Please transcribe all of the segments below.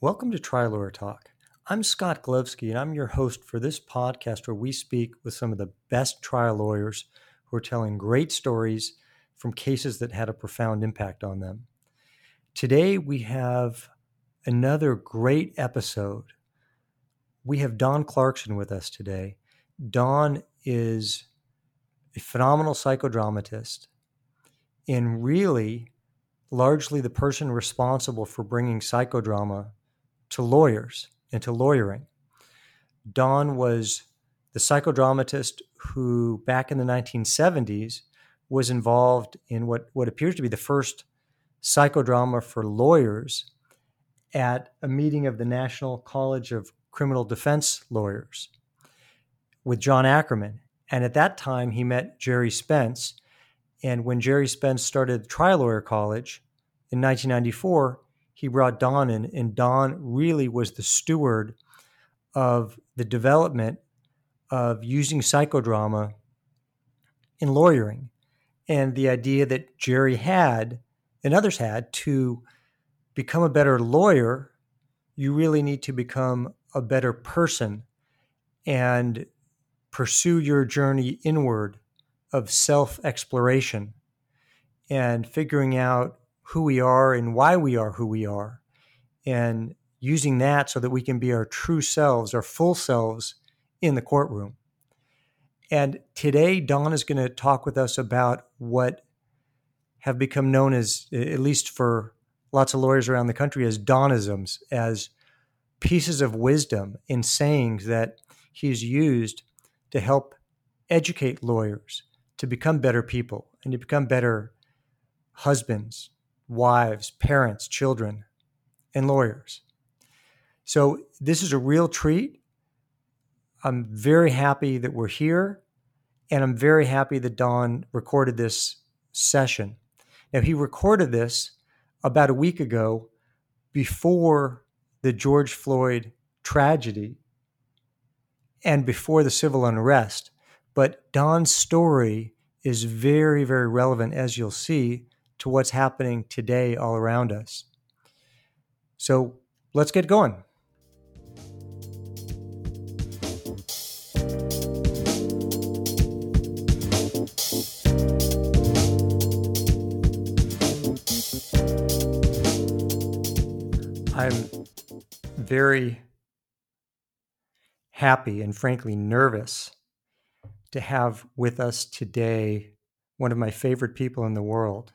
Welcome to Lawyer Talk. I'm Scott Glovsky, and I'm your host for this podcast where we speak with some of the best trial lawyers who are telling great stories from cases that had a profound impact on them. Today, we have another great episode. We have Don Clarkson with us today. Don is a phenomenal psychodramatist and really largely the person responsible for bringing psychodrama to lawyers and to lawyering. Don was the psychodramatist who, back in the 1970s, was involved in what, what appears to be the first psychodrama for lawyers at a meeting of the National College of Criminal Defense Lawyers with John Ackerman. And at that time, he met Gerry Spence. And when Gerry Spence started the Trial Lawyer College in 1994, he brought Don in, and Don really was the steward of the development of using psychodrama in lawyering. And the idea that Gerry had and others had to become a better lawyer, you really need to become a better person and pursue your journey inward of self exploration and figuring out who we are and why we are who we are, and using that so that we can be our true selves, our full selves in the courtroom. And today, Don is going to talk with us about what have become known as, at least for lots of lawyers around the country, as Donisms, as pieces of wisdom in sayings that he's used to help educate lawyers to become better people and to become better husbands, wives, parents, children, and lawyers. So this is a real treat. I'm very happy that we're here, and I'm very happy that Don recorded this session. Now, he recorded this about a week ago before the George Floyd tragedy and before the civil unrest. But Don's story is very, very relevant, as you'll see, to what's happening today all around us. So let's get going. I'm very happy and frankly nervous to have with us today one of my favorite people in the world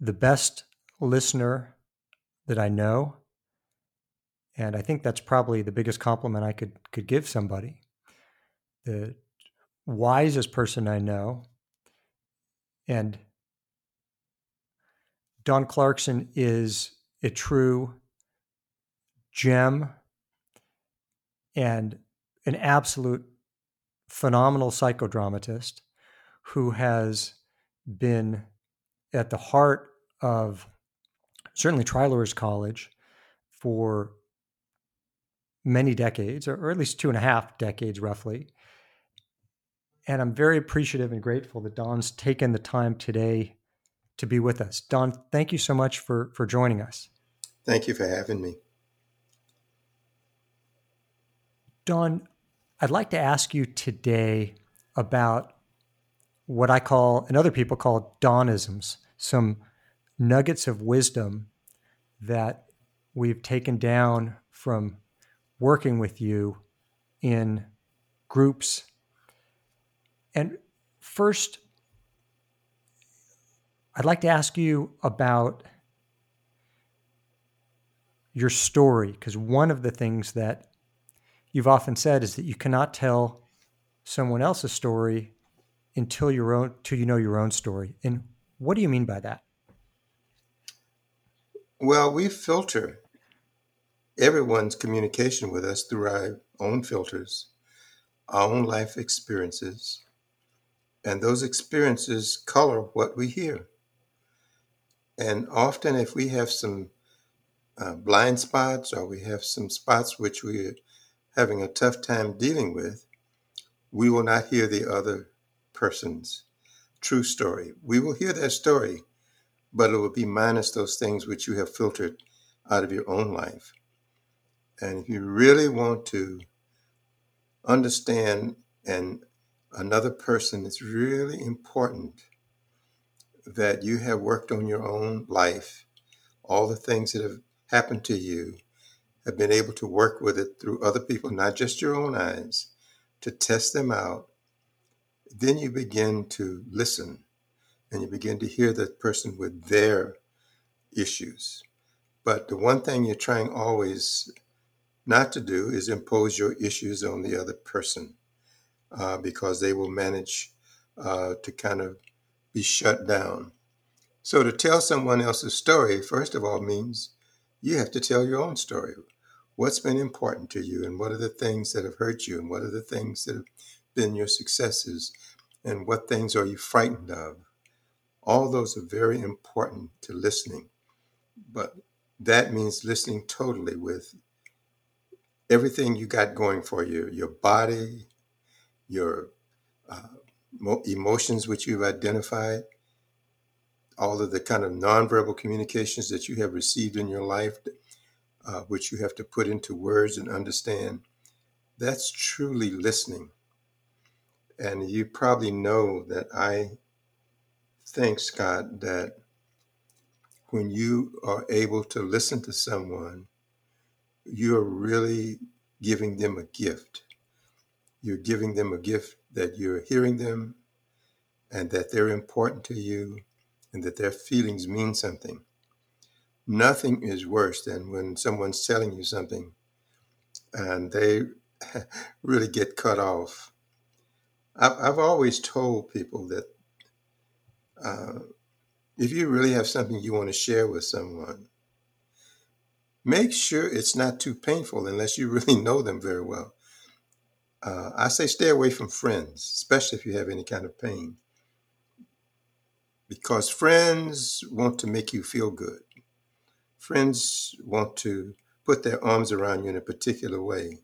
the best listener that I know. And I think that's probably the biggest compliment I could could give somebody. The wisest person I know. And Don Clarkson is a true gem and an absolute phenomenal psychodramatist who has been at the heart of certainly Trial Lawyers College for many decades, or, or at least two and a half decades roughly. And I'm very appreciative and grateful that Don's taken the time today to be with us. Don, thank you so much for, for joining us. Thank you for having me. Don, I'd like to ask you today about what I call, and other people call, Donisms, some nuggets of wisdom that we've taken down from working with you in groups. And first, I'd like to ask you about your story, because one of the things that you've often said is that you cannot tell someone else's story until your own till you know your own story. And what do you mean by that? Well, we filter everyone's communication with us through our own filters, our own life experiences, and those experiences color what we hear. And often, if we have some uh, blind spots or we have some spots which we're having a tough time dealing with, we will not hear the other person's true story. We will hear their story, but it will be minus those things which you have filtered out of your own life. And if you really want to understand and another person, it's really important that you have worked on your own life, all the things that have happened to you, have been able to work with it through other people, not just your own eyes, to test them out. Then you begin to listen and you begin to hear that person with their issues. But the one thing you're trying always not to do is impose your issues on the other person uh, because they will manage uh, to kind of be shut down. So to tell someone else's story, first of all, means you have to tell your own story. What's been important to you, and what are the things that have hurt you, and what are the things that have been your successes, and what things are you frightened of? All those are very important to listening. But that means listening totally with everything you got going for you your body, your uh, emotions, which you've identified, all of the kind of nonverbal communications that you have received in your life, uh, which you have to put into words and understand. That's truly listening. And you probably know that I think, Scott, that when you are able to listen to someone, you're really giving them a gift. You're giving them a gift that you're hearing them and that they're important to you and that their feelings mean something. Nothing is worse than when someone's telling you something and they really get cut off. I've, I've always told people that uh, if you really have something you want to share with someone, make sure it's not too painful unless you really know them very well. Uh, I say stay away from friends, especially if you have any kind of pain, because friends want to make you feel good. Friends want to put their arms around you in a particular way.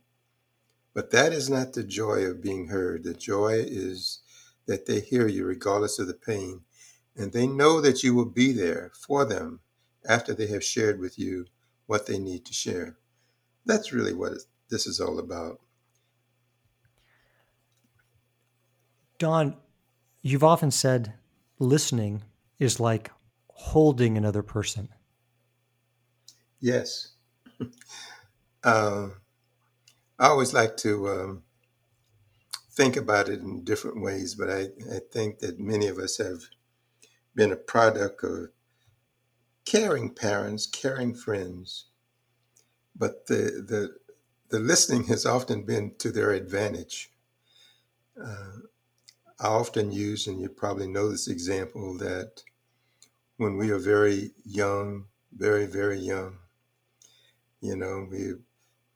But that is not the joy of being heard. The joy is that they hear you regardless of the pain and they know that you will be there for them after they have shared with you what they need to share. That's really what this is all about. Don, you've often said listening is like holding another person. Yes. uh, I always like to um, think about it in different ways, but I, I think that many of us have been a product of caring parents, caring friends, but the the the listening has often been to their advantage. Uh, I often use, and you probably know this example, that when we are very young, very, very young, you know, we're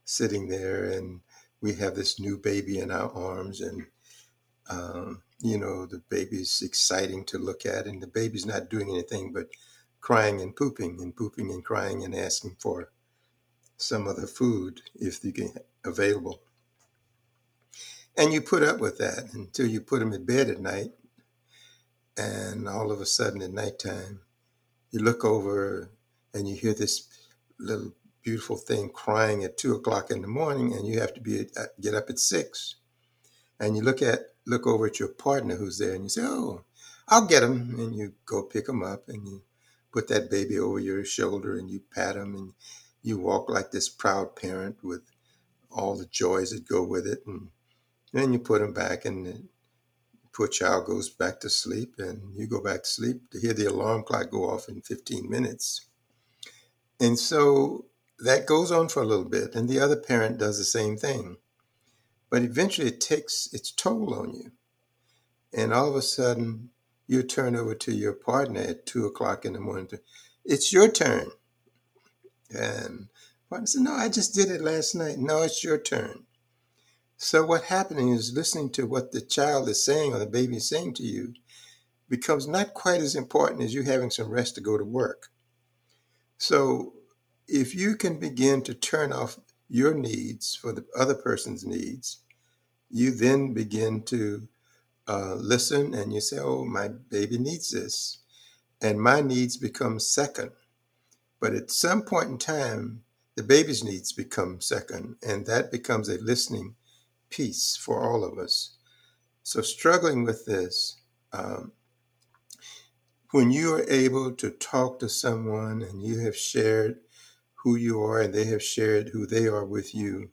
sitting there and we have this new baby in our arms, and um, you know, the baby's exciting to look at, and the baby's not doing anything but crying and pooping and pooping and crying and asking for some other food if you can available. And you put up with that until you put them in bed at night. And all of a sudden at nighttime, you look over and you hear this little beautiful thing crying at two o'clock in the morning, and you have to be get up at six. And you look at look over at your partner who's there and you say, Oh, I'll get him. And you go pick him up and you put that baby over your shoulder and you pat him and you walk like this proud parent with all the joys that go with it. And then you put him back and the poor child goes back to sleep and you go back to sleep to hear the alarm clock go off in 15 minutes. And so that goes on for a little bit. And the other parent does the same thing. But eventually it takes its toll on you. And all of a sudden, you turn over to your partner at two o'clock in the morning. It's your turn. And partner said, No, I just did it last night. No, it's your turn. So what happening is listening to what the child is saying or the baby is saying to you becomes not quite as important as you having some rest to go to work. So if you can begin to turn off your needs for the other person's needs, you then begin to uh, listen and you say, Oh, my baby needs this. And my needs become second. But at some point in time, the baby's needs become second, and that becomes a listening piece for all of us. So, struggling with this, um, when you are able to talk to someone and you have shared who you are and they have shared who they are with you,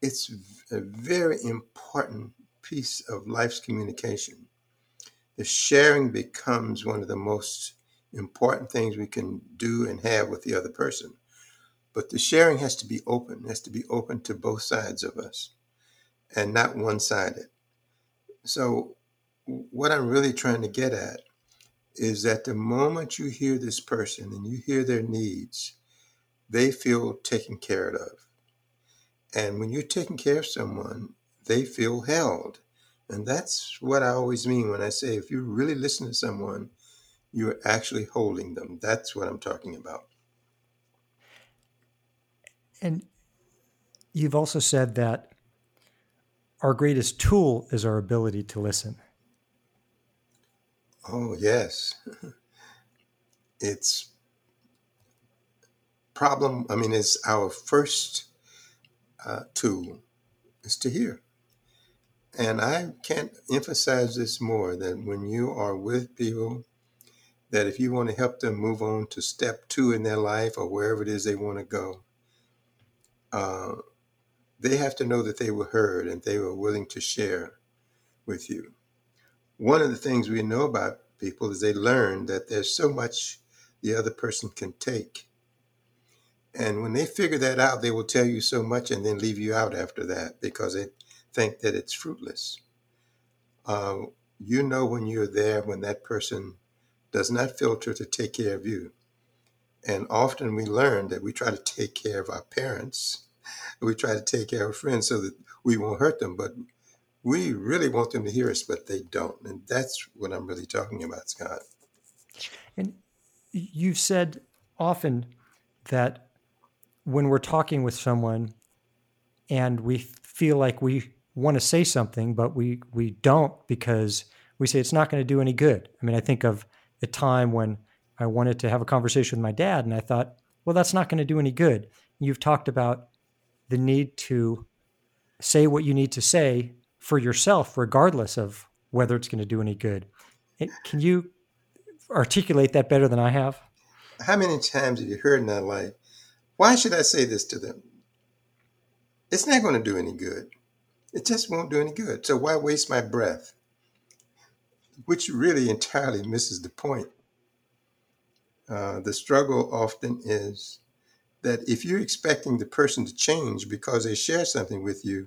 it's a very important piece of life's communication. The sharing becomes one of the most important things we can do and have with the other person. But the sharing has to be open, it has to be open to both sides of us and not one sided. So, what I'm really trying to get at is that the moment you hear this person and you hear their needs, they feel taken care of. And when you're taking care of someone, they feel held. And that's what I always mean when I say if you really listen to someone, you're actually holding them. That's what I'm talking about. And you've also said that our greatest tool is our ability to listen. Oh, yes. it's problem, I mean, it's our first uh, tool is to hear. And I can't emphasize this more that when you are with people, that if you want to help them move on to step two in their life or wherever it is they want to go, uh, they have to know that they were heard and they were willing to share with you. One of the things we know about people is they learn that there's so much the other person can take. And when they figure that out, they will tell you so much and then leave you out after that because they think that it's fruitless. Uh, you know when you're there when that person does not filter to take care of you. And often we learn that we try to take care of our parents, we try to take care of friends so that we won't hurt them, but we really want them to hear us, but they don't. And that's what I'm really talking about, Scott. And you've said often that when we're talking with someone and we feel like we want to say something, but we, we don't because we say it's not going to do any good. I mean, I think of a time when I wanted to have a conversation with my dad, and I thought, well, that's not going to do any good. You've talked about the need to say what you need to say for yourself, regardless of whether it's going to do any good. Can you articulate that better than I have? How many times have you heard in that life, why should I say this to them? It's not going to do any good. It just won't do any good. So why waste my breath? which really entirely misses the point. Uh, the struggle often is that if you're expecting the person to change because they share something with you,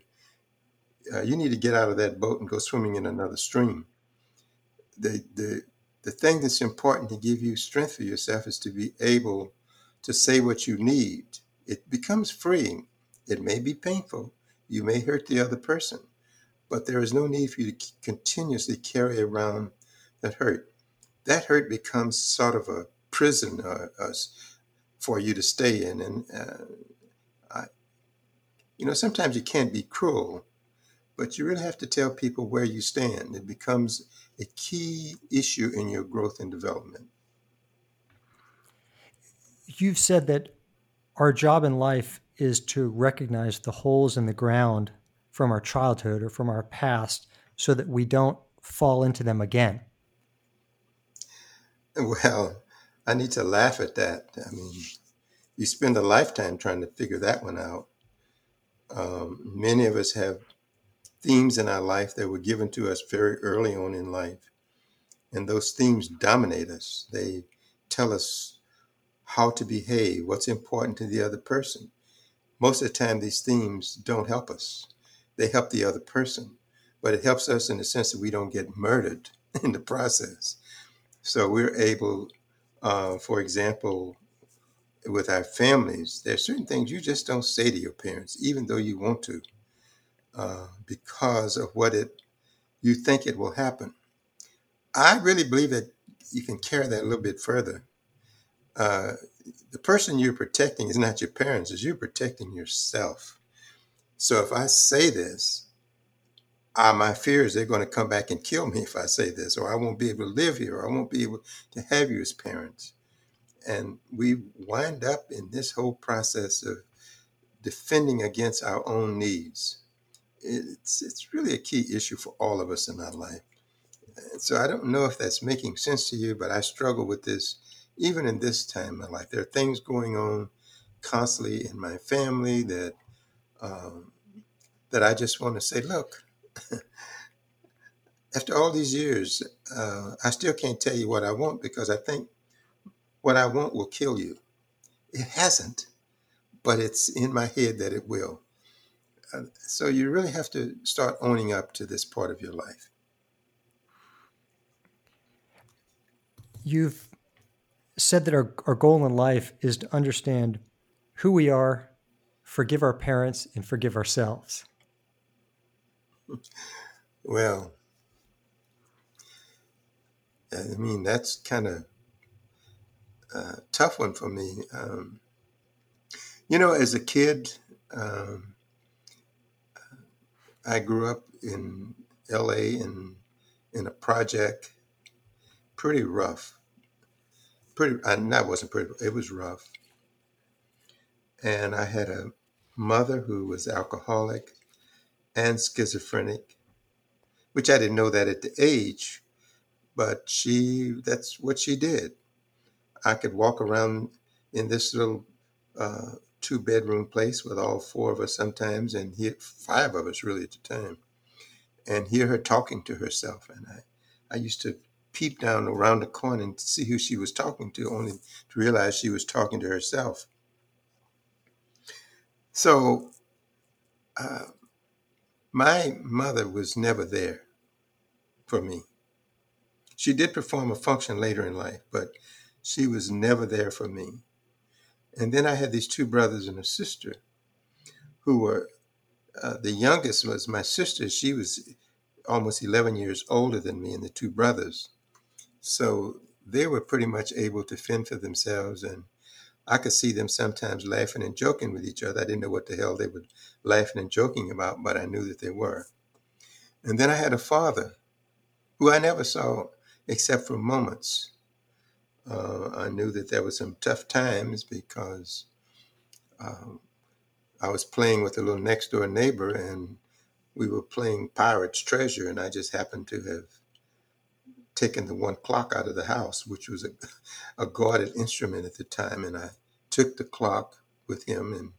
uh, you need to get out of that boat and go swimming in another stream. The, the, the thing that's important to give you strength for yourself is to be able to say what you need. It becomes freeing. It may be painful. You may hurt the other person but there is no need for you to continuously carry around that hurt. That hurt becomes sort of a prison uh, uh, for you to stay in. And, uh, I, you know, sometimes you can't be cruel, but you really have to tell people where you stand. It becomes a key issue in your growth and development. You've said that our job in life is to recognize the holes in the ground from our childhood or from our past so that we don't fall into them again? Well, I need to laugh at that. I mean, you spend a lifetime trying to figure that one out. Um, many of us have themes in our life that were given to us very early on in life. And those themes dominate us. They tell us how to behave, what's important to the other person. Most of the time, these themes don't help us they help the other person, but it helps us in the sense that we don't get murdered in the process. So we're able, uh, for example, with our families, there are certain things you just don't say to your parents, even though you want to, uh, because of what it you think it will happen. I really believe that you can carry that a little bit further. Uh, the person you're protecting is not your parents; is you're protecting yourself. So if I say this, uh, my fear is they're going to come back and kill me if I say this, or I won't be able to live here, or I won't be able to have you as parents. and we wind up in this whole process of defending against our own needs. It's, it's really a key issue for all of us in our life. So I don't know if that's making sense to you, but I struggle with this even in this time my life. There are things going on constantly in my family that um, that I just want to say, look, after all these years, uh, I still can't tell you what I want because I think what I want will kill you. It hasn't, but it's in my head that it will. Uh, so you really have to start owning up to this part of your life. You've said that our, our goal in life is to understand who we are, forgive our parents, and forgive ourselves. Well, I mean, that's kind of a tough one for me. Um, you know, as a kid, um, I grew up in LA in, in a project, pretty rough. Pretty, I, that wasn't pretty, it was rough. And I had a mother who was alcoholic and schizophrenic, which I didn't know that at the age, but she, that's what she did. I could walk around in this little uh, two bedroom place with all four of us sometimes, and hear five of us really at the time, and hear her talking to herself. And I, I used to peep down around the corner and see who she was talking to, only to realize she was talking to herself. So, uh, my mother was never there for me. She did perform a function later in life, but she was never there for me. And then I had these two brothers and a sister who were, uh, the youngest was my sister. She was almost 11 years older than me and the two brothers. So they were pretty much able to fend for themselves. And I could see them sometimes laughing and joking with each other. I didn't know what the hell they were laughing and joking about, but I knew that they were. And then I had a father who I never saw except for moments. Uh, I knew that there were some tough times because um, I was playing with a little next door neighbor and we were playing Pirate's Treasure, and I just happened to have taken the one clock out of the house, which was a, a guarded instrument at the time, and I took the clock with him, and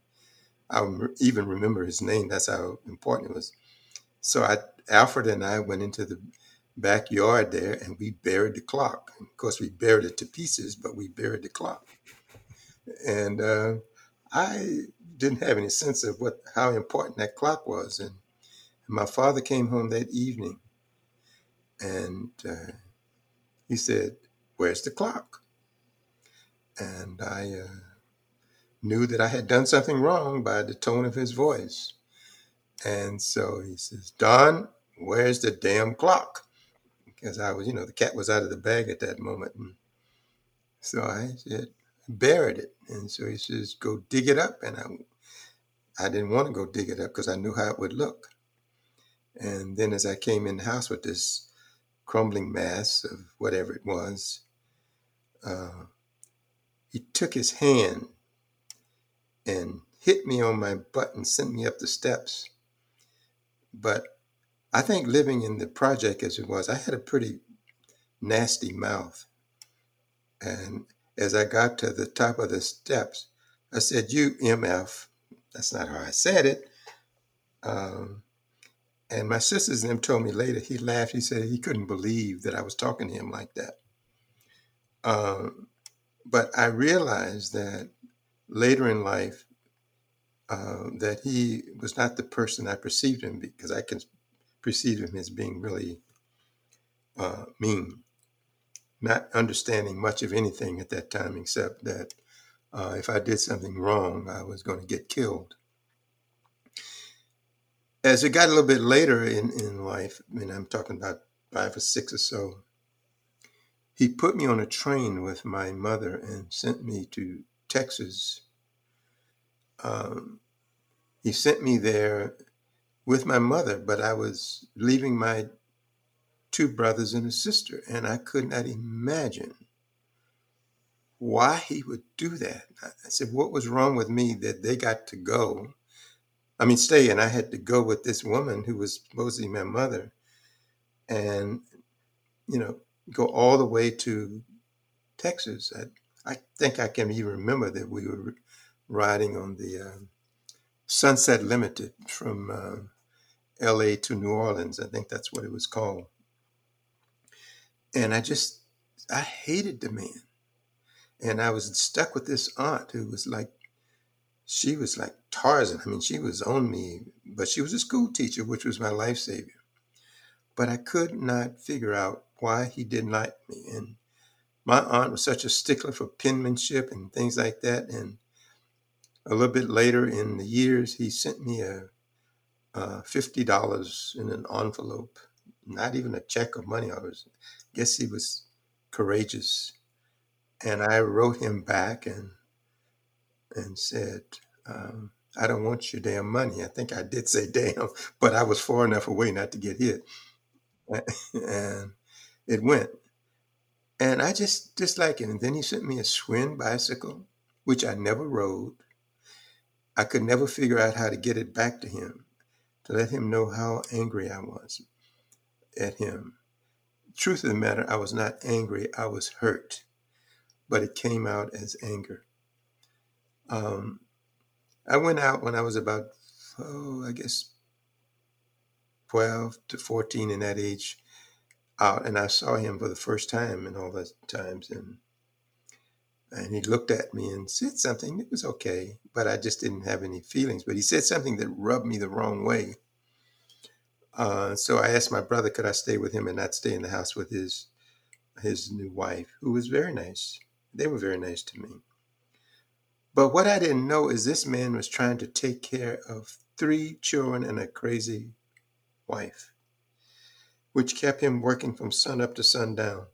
I even remember his name. That's how important it was. So I, Alfred and I went into the backyard there and we buried the clock. Of course, we buried it to pieces, but we buried the clock. And uh, I didn't have any sense of what how important that clock was. And my father came home that evening, and uh, he said, "Where's the clock?" And I uh, knew that I had done something wrong by the tone of his voice. And so he says, Don, where's the damn clock? because I was, you know, the cat was out of the bag at that moment. And so I said, buried it. And so he says, go dig it up. And I, I didn't want to go dig it up because I knew how it would look. And then as I came in the house with this crumbling mass of whatever it was, uh, he took his hand and hit me on my butt and sent me up the steps. But I think living in the project as it was, I had a pretty nasty mouth. And as I got to the top of the steps, I said, You MF. That's not how I said it. Um, and my sisters and them told me later, he laughed. He said he couldn't believe that I was talking to him like that. Um, but I realized that later in life, uh, that he was not the person I perceived him because I can perceived him as being really uh, mean, not understanding much of anything at that time except that uh, if I did something wrong, I was going to get killed. As it got a little bit later in, in life, I mean, I'm talking about five or six or so, he put me on a train with my mother and sent me to Texas. Um, he sent me there with my mother, but I was leaving my two brothers and a sister, and I could not imagine why he would do that. I said, what was wrong with me that they got to go? I mean, stay, and I had to go with this woman who was supposedly my mother, and you know, go all the way to Texas. I, I think I can even remember that we were riding on the uh, Sunset Limited from uh, L.A. to New Orleans. I think that's what it was called. And I just, I hated the man. And I was stuck with this aunt who was like, she was like Tarzan. I mean, she was on me, but she was a school teacher, which was my life savior. But I could not figure out why he didn't like me. And my aunt was such a stickler for penmanship and things like that. And a little bit later in the years, he sent me a, a fifty dollars in an envelope, not even a check of money. I was, guess he was courageous, and I wrote him back and and said, um, "I don't want your damn money." I think I did say "damn," but I was far enough away not to get hit, and it went. And I just disliked it. And then he sent me a Schwinn bicycle, which I never rode. I could never figure out how to get it back to him, to let him know how angry I was at him. Truth of the matter, I was not angry, I was hurt, but it came out as anger. Um, I went out when I was about, oh, I guess 12 to 14 in that age out and I saw him for the first time in all those times and and he looked at me and said something. It was okay, but I just didn't have any feelings. But he said something that rubbed me the wrong way. Uh, so I asked my brother, could I stay with him and not stay in the house with his his new wife, who was very nice. They were very nice to me. But what I didn't know is this man was trying to take care of three children and a crazy wife which kept him working from sun up to sundown.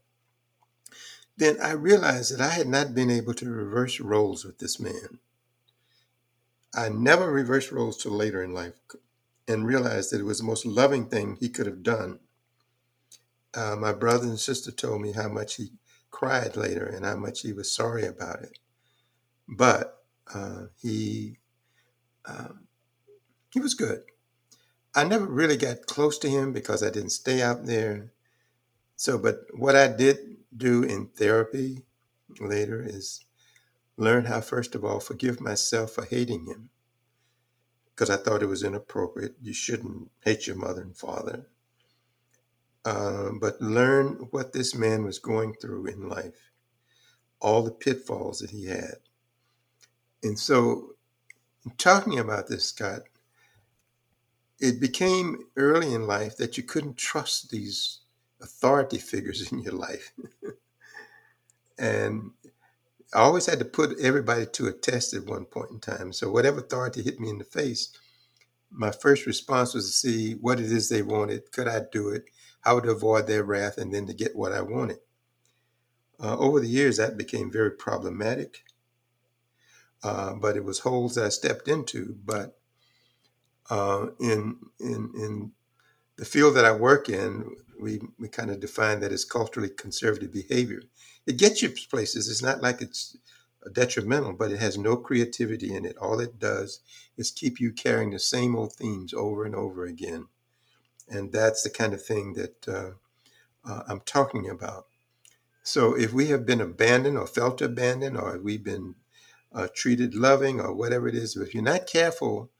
Then I realized that I had not been able to reverse roles with this man. I never reversed roles till later in life and realized that it was the most loving thing he could have done. Uh, my brother and sister told me how much he cried later and how much he was sorry about it. But uh, he um, he was good. I never really got close to him because I didn't stay out there. So, but what I did do in therapy later is learn how, first of all, forgive myself for hating him because I thought it was inappropriate. You shouldn't hate your mother and father. Uh, but learn what this man was going through in life, all the pitfalls that he had. And so, talking about this, Scott, it became early in life that you couldn't trust these authority figures in your life. and I always had to put everybody to a test at one point in time. So whatever authority hit me in the face, my first response was to see what it is they wanted. Could I do it? How to avoid their wrath and then to get what I wanted. Uh, over the years, that became very problematic. Uh, but it was holes I stepped into. But uh, in in in the field that I work in, we we kind of define that as culturally conservative behavior. It gets you places. It's not like it's detrimental, but it has no creativity in it. All it does is keep you carrying the same old themes over and over again, and that's the kind of thing that uh, uh, I'm talking about. So if we have been abandoned or felt abandoned, or we've been uh, treated loving, or whatever it is, But if you're not careful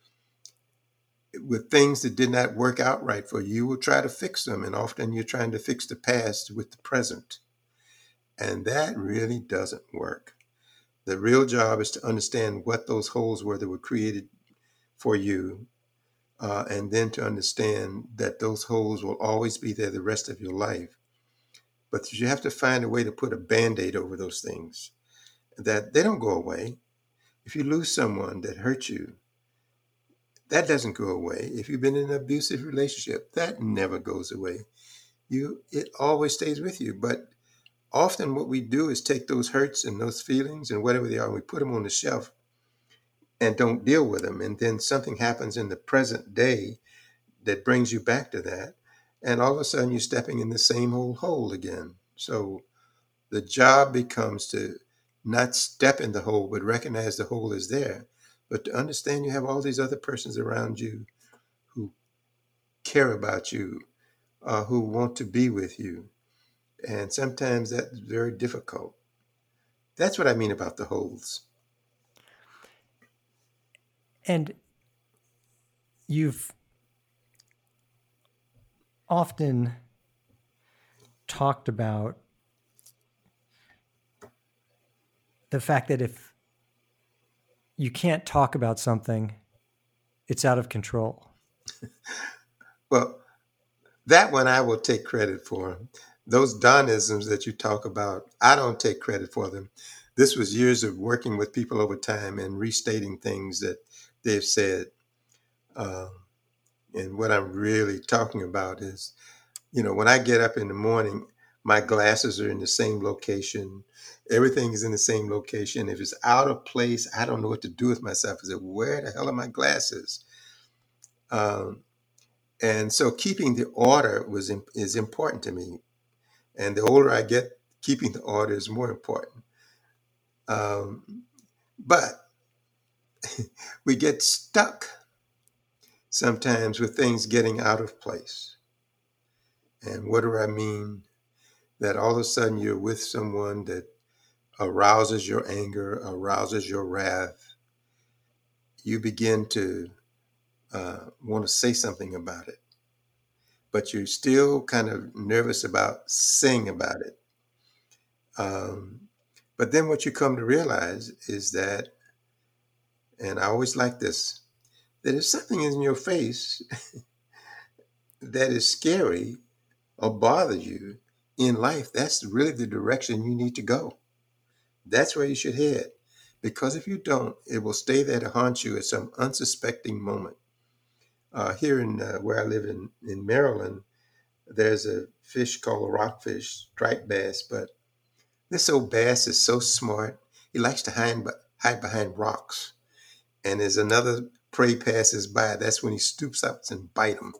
with things that did not work out right for you, you will try to fix them. And often you're trying to fix the past with the present. And that really doesn't work. The real job is to understand what those holes were that were created for you. Uh, and then to understand that those holes will always be there the rest of your life. But you have to find a way to put a band aid over those things, that they don't go away. If you lose someone that hurt you, that doesn't go away. If you've been in an abusive relationship, that never goes away. You it always stays with you. But often what we do is take those hurts and those feelings and whatever they are, we put them on the shelf and don't deal with them. And then something happens in the present day that brings you back to that. And all of a sudden you're stepping in the same old hole again. So the job becomes to not step in the hole, but recognize the hole is there. But to understand you have all these other persons around you who care about you, uh, who want to be with you. And sometimes that's very difficult. That's what I mean about the holes. And you've often talked about the fact that if you can't talk about something, it's out of control. well, that one I will take credit for. Those Donisms that you talk about, I don't take credit for them. This was years of working with people over time and restating things that they've said. Um, and what I'm really talking about is, you know, when I get up in the morning, my glasses are in the same location. Everything is in the same location. If it's out of place, I don't know what to do with myself. I say, where the hell are my glasses? Um, and so keeping the order was is important to me. And the older I get, keeping the order is more important. Um, but we get stuck sometimes with things getting out of place. And what do I mean? That all of a sudden you're with someone that arouses your anger, arouses your wrath. You begin to uh, want to say something about it, but you're still kind of nervous about saying about it. Um, but then what you come to realize is that, and I always like this, that if something is in your face that is scary or bothers you in life, that's really the direction you need to go. That's where you should head. Because if you don't, it will stay there to haunt you at some unsuspecting moment. Uh, here in uh, where I live in, in Maryland, there's a fish called a rockfish, striped bass, but this old bass is so smart. He likes to hide, hide behind rocks. And as another prey passes by, that's when he stoops up and bite him.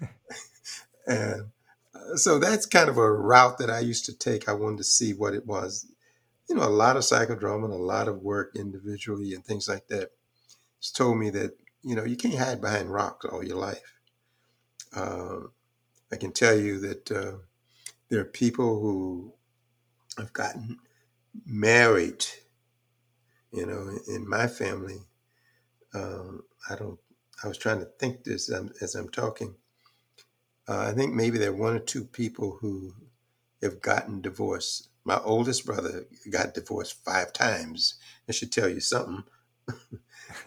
and so that's kind of a route that I used to take. I wanted to see what it was. You know, a lot of psychodrama and a lot of work individually and things like that. It's told me that, you know, you can't hide behind rocks all your life. Uh, I can tell you that uh, there are people who have gotten married, you know, in my family um, I don't. I was trying to think this um, as I'm talking. Uh, I think maybe there are one or two people who have gotten divorced. My oldest brother got divorced five times. I should tell you something.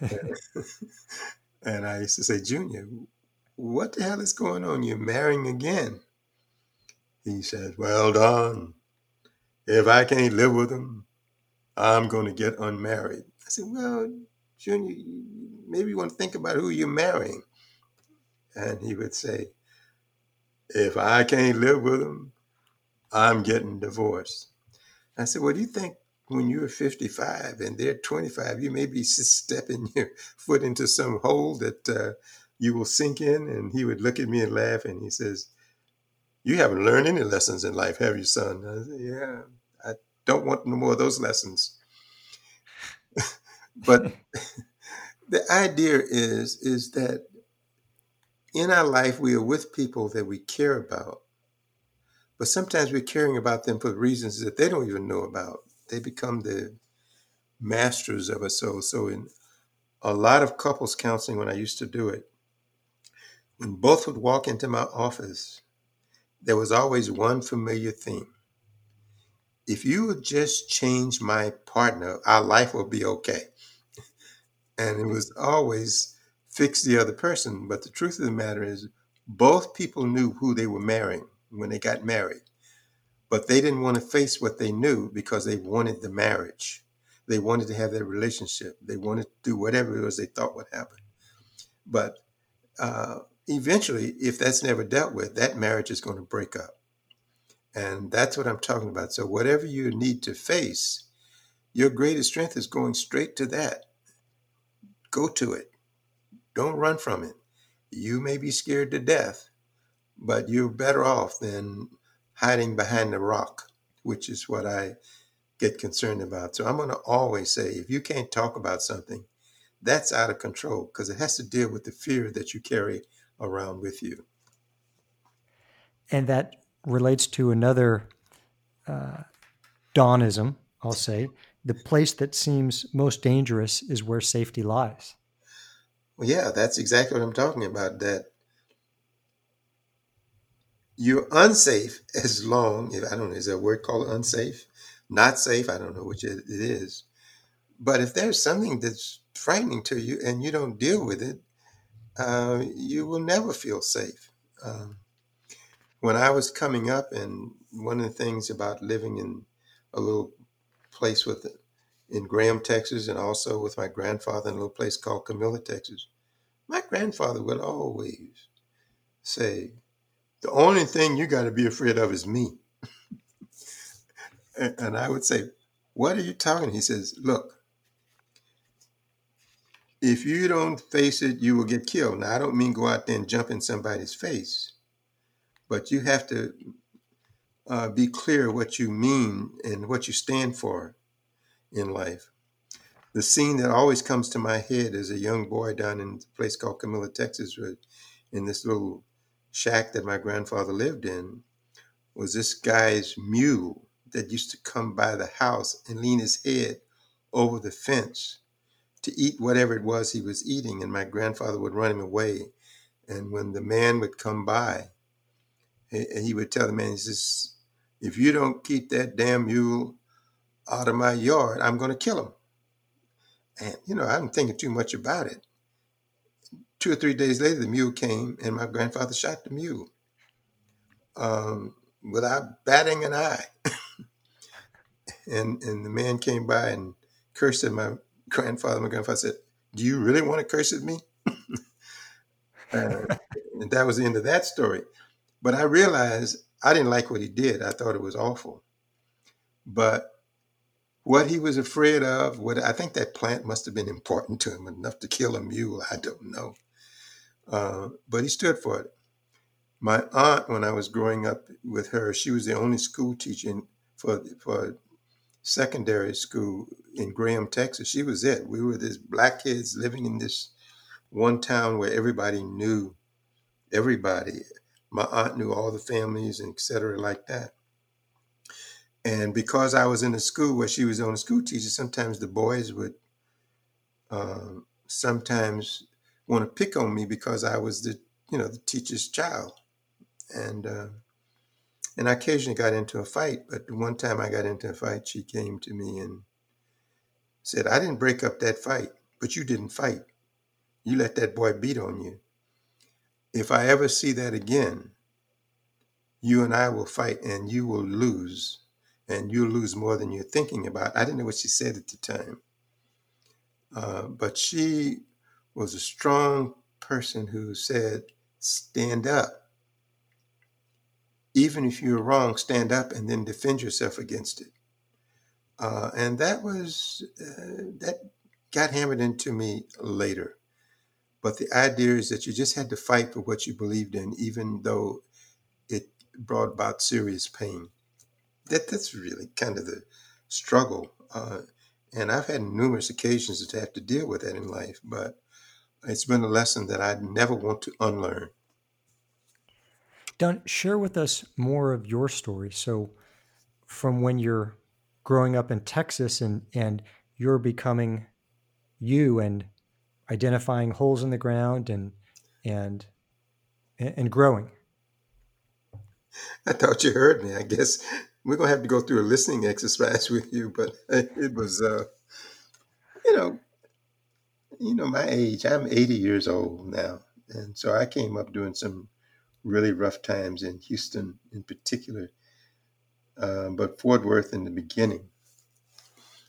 and I used to say, Junior, what the hell is going on? You're marrying again. He says, Well, Don, if I can't live with him, I'm going to get unmarried. I said, Well, Junior, maybe you want to think about who you're marrying. And he would say, if I can't live with them, I'm getting divorced. I said, well, do you think when you're 55 and they're 25, you may be stepping your foot into some hole that uh, you will sink in? And he would look at me and laugh and he says, you haven't learned any lessons in life, have you, son? I said, yeah, I don't want no more of those lessons. But the idea is is that in our life we are with people that we care about, but sometimes we're caring about them for reasons that they don't even know about. They become the masters of us. So so in a lot of couples counseling when I used to do it, when both would walk into my office, there was always one familiar theme. If you would just change my partner, our life will be okay and it was always fix the other person. But the truth of the matter is, both people knew who they were marrying when they got married, but they didn't want to face what they knew because they wanted the marriage. They wanted to have that relationship. They wanted to do whatever it was they thought would happen. But uh, eventually, if that's never dealt with, that marriage is going to break up. And that's what I'm talking about. So, whatever you need to face, your greatest strength is going straight to that Go to it. Don't run from it. You may be scared to death, but you're better off than hiding behind a rock, which is what I get concerned about. So I'm going to always say if you can't talk about something, that's out of control because it has to deal with the fear that you carry around with you. And that relates to another uh, Donism, I'll say. The place that seems most dangerous is where safety lies. Well, yeah, that's exactly what I'm talking about. That you're unsafe as long, if I don't know, is there a word called unsafe? Not safe, I don't know which it is. But if there's something that's frightening to you and you don't deal with it, uh, you will never feel safe. Um, when I was coming up, and one of the things about living in a little place with in Graham, Texas, and also with my grandfather in a little place called Camilla, Texas, my grandfather would always say, "The only thing you got to be afraid of is me." and I would say, "What are you talking?" He says, "Look." If you don't face it, you will get killed. Now, I don't mean go out there and jump in somebody's face, but you have to uh, be clear what you mean and what you stand for in life. The scene that always comes to my head as a young boy down in a place called Camilla, Texas, in this little shack that my grandfather lived in, was this guy's mule that used to come by the house and lean his head over the fence to eat whatever it was he was eating. And my grandfather would run him away. And when the man would come by, he would tell the man, he says, if you don't keep that damn mule out of my yard, I'm going to kill him. And, you know, I'm thinking too much about it. Two or three days later, the mule came and my grandfather shot the mule um, without batting an eye. and, and the man came by and cursed at my grandfather. My grandfather said, Do you really want to curse at me? uh, and that was the end of that story. But I realized I didn't like what he did. I thought it was awful. But what he was afraid of, what I think that plant must have been important to him enough to kill a mule. I don't know. Uh, but he stood for it. My aunt, when I was growing up with her, she was the only school teacher for for secondary school in Graham, Texas. She was it. We were these black kids living in this one town where everybody knew everybody my aunt knew all the families and et cetera like that. And because I was in a school where she was the only school teacher, sometimes the boys would um, sometimes want to pick on me because I was the you know the teacher's child, and uh, and I occasionally got into a fight. But the one time I got into a fight, she came to me and said, "I didn't break up that fight, but you didn't fight. You let that boy beat on you." if I ever see that again, you and I will fight and you will lose. And you'll lose more than you're thinking about. I didn't know what she said at the time. Uh, but she was a strong person who said, stand up. Even if you're wrong, stand up and then defend yourself against it. Uh, and that was, uh, that got hammered into me later. But the idea is that you just had to fight for what you believed in, even though it brought about serious pain. That that's really kind of the struggle. Uh, and I've had numerous occasions to have to deal with that in life, but it's been a lesson that I never want to unlearn. Don, share with us more of your story. So, from when you're growing up in Texas and and you're becoming you and identifying holes in the ground and and and growing. I thought you heard me. I guess we're gonna have to go through a listening exercise with you, but it was, uh, you know, you know, my age. I'm 80 years old now, and so I came up doing some really rough times in Houston, in particular, um, but Fort Worth in the beginning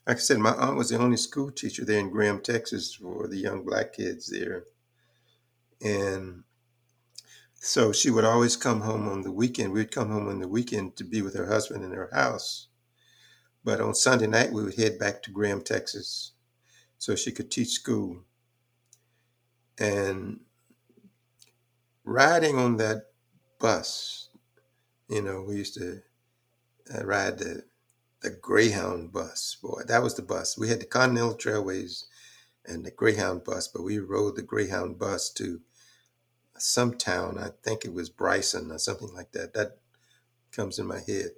like I said, my aunt was the only school teacher there in Graham, Texas, for the young black kids there. And so she would always come home on the weekend. We'd come home on the weekend to be with her husband in her house. But on Sunday night, we would head back to Graham, Texas, so she could teach school. And riding on that bus, you know, we used to uh, ride the the Greyhound bus. Boy, that was the bus. We had the Continental Trailways and the Greyhound bus, but we rode the Greyhound bus to some town. I think it was Bryson or something like that. That comes in my head.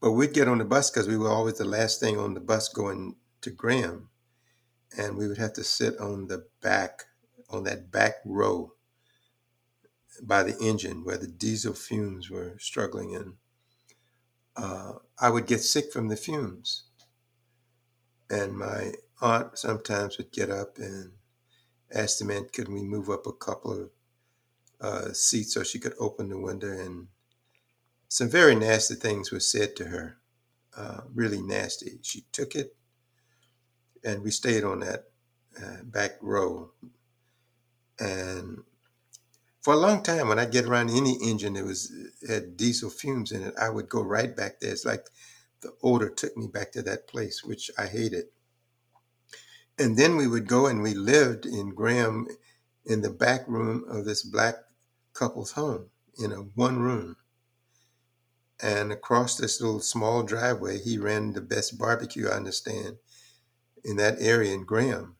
But we'd get on the bus because we were always the last thing on the bus going to Graham. And we would have to sit on the back, on that back row by the engine where the diesel fumes were struggling in. Uh, I would get sick from the fumes. And my aunt sometimes would get up and ask the man, could we move up a couple of uh, seats so she could open the window? And some very nasty things were said to her, uh, really nasty. She took it, and we stayed on that uh, back row. And for a long time, when I get around any engine that was had diesel fumes in it, I would go right back there. It's like the odor took me back to that place, which I hated. And then we would go and we lived in Graham in the back room of this black couple's home in a one room. And across this little small driveway, he ran the best barbecue I understand in that area in Graham.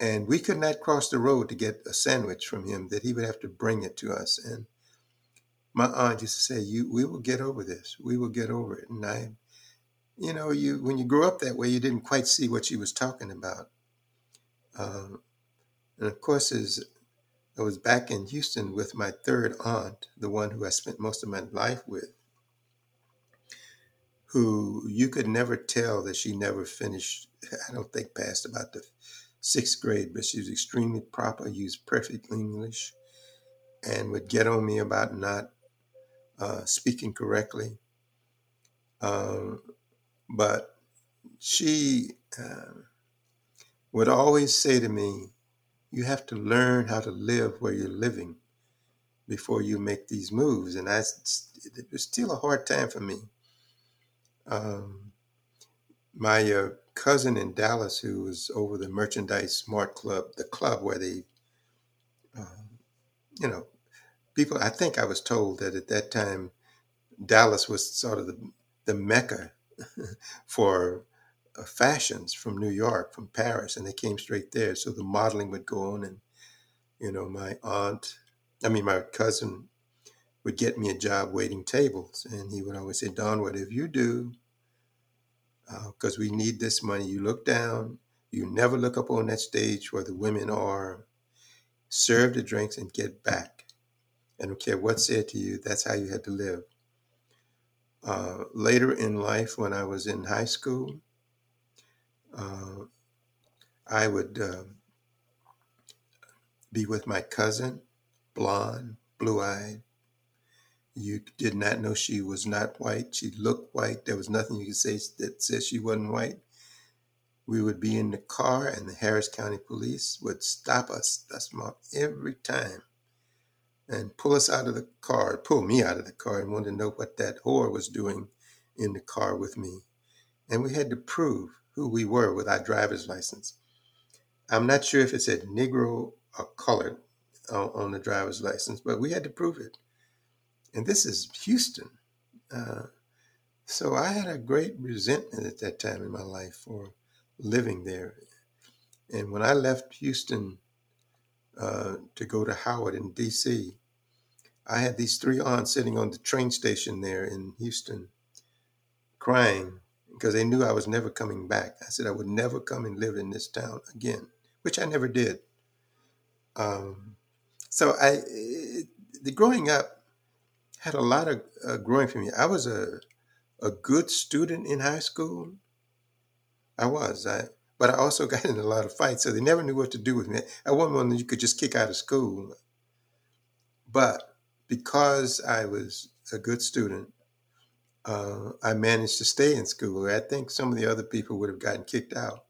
And we could not cross the road to get a sandwich from him, that he would have to bring it to us. And my aunt used to say, "You, we will get over this. We will get over it." And I, you know, you when you grow up that way, you didn't quite see what she was talking about. Um, and of course, as I was back in Houston with my third aunt, the one who I spent most of my life with, who you could never tell that she never finished. I don't think past about the sixth grade, but she was extremely proper, used perfect English, and would get on me about not uh, speaking correctly. Um, but she uh, would always say to me, You have to learn how to live where you're living before you make these moves. And I, it was still a hard time for me. Um, my uh, cousin in Dallas who was over the Merchandise Smart Club, the club where they, um, you know, people. I think I was told that at that time, Dallas was sort of the the mecca for uh, fashions from New York, from Paris, and they came straight there. So the modeling would go on, and you know, my aunt, I mean, my cousin would get me a job waiting tables, and he would always say, "Don, whatever you do, because uh, we need this money. You look down, you never look up on that stage where the women are. Serve the drinks and get back. I don't care what's said to you, that's how you had to live. Uh, later in life, when I was in high school, uh, I would uh, be with my cousin, blonde, blue eyed, you did not know she was not white. She looked white. There was nothing you could say that said she wasn't white. We would be in the car, and the Harris County Police would stop us, that's my every time, and pull us out of the car, pull me out of the car, and want to know what that whore was doing in the car with me. And we had to prove who we were with our driver's license. I'm not sure if it said Negro or colored on, the driver's license, but we had to prove it and this is Houston. Uh, so I had a great resentment at that time in my life for living there. And when I left Houston uh, to go to Howard in D.C., I had these three aunts sitting on the train station there in Houston crying because they knew I was never coming back. I said I would never come and live in this town again, which I never did. Um, so I, the growing up, had a lot of uh, growing for me. I was a a good student in high school. I was. I but I also got in a lot of fights, so they never knew what to do with me. I wasn't one that you could just kick out of school. But because I was a good student, uh, I managed to stay in school. I think some of the other people would have gotten kicked out.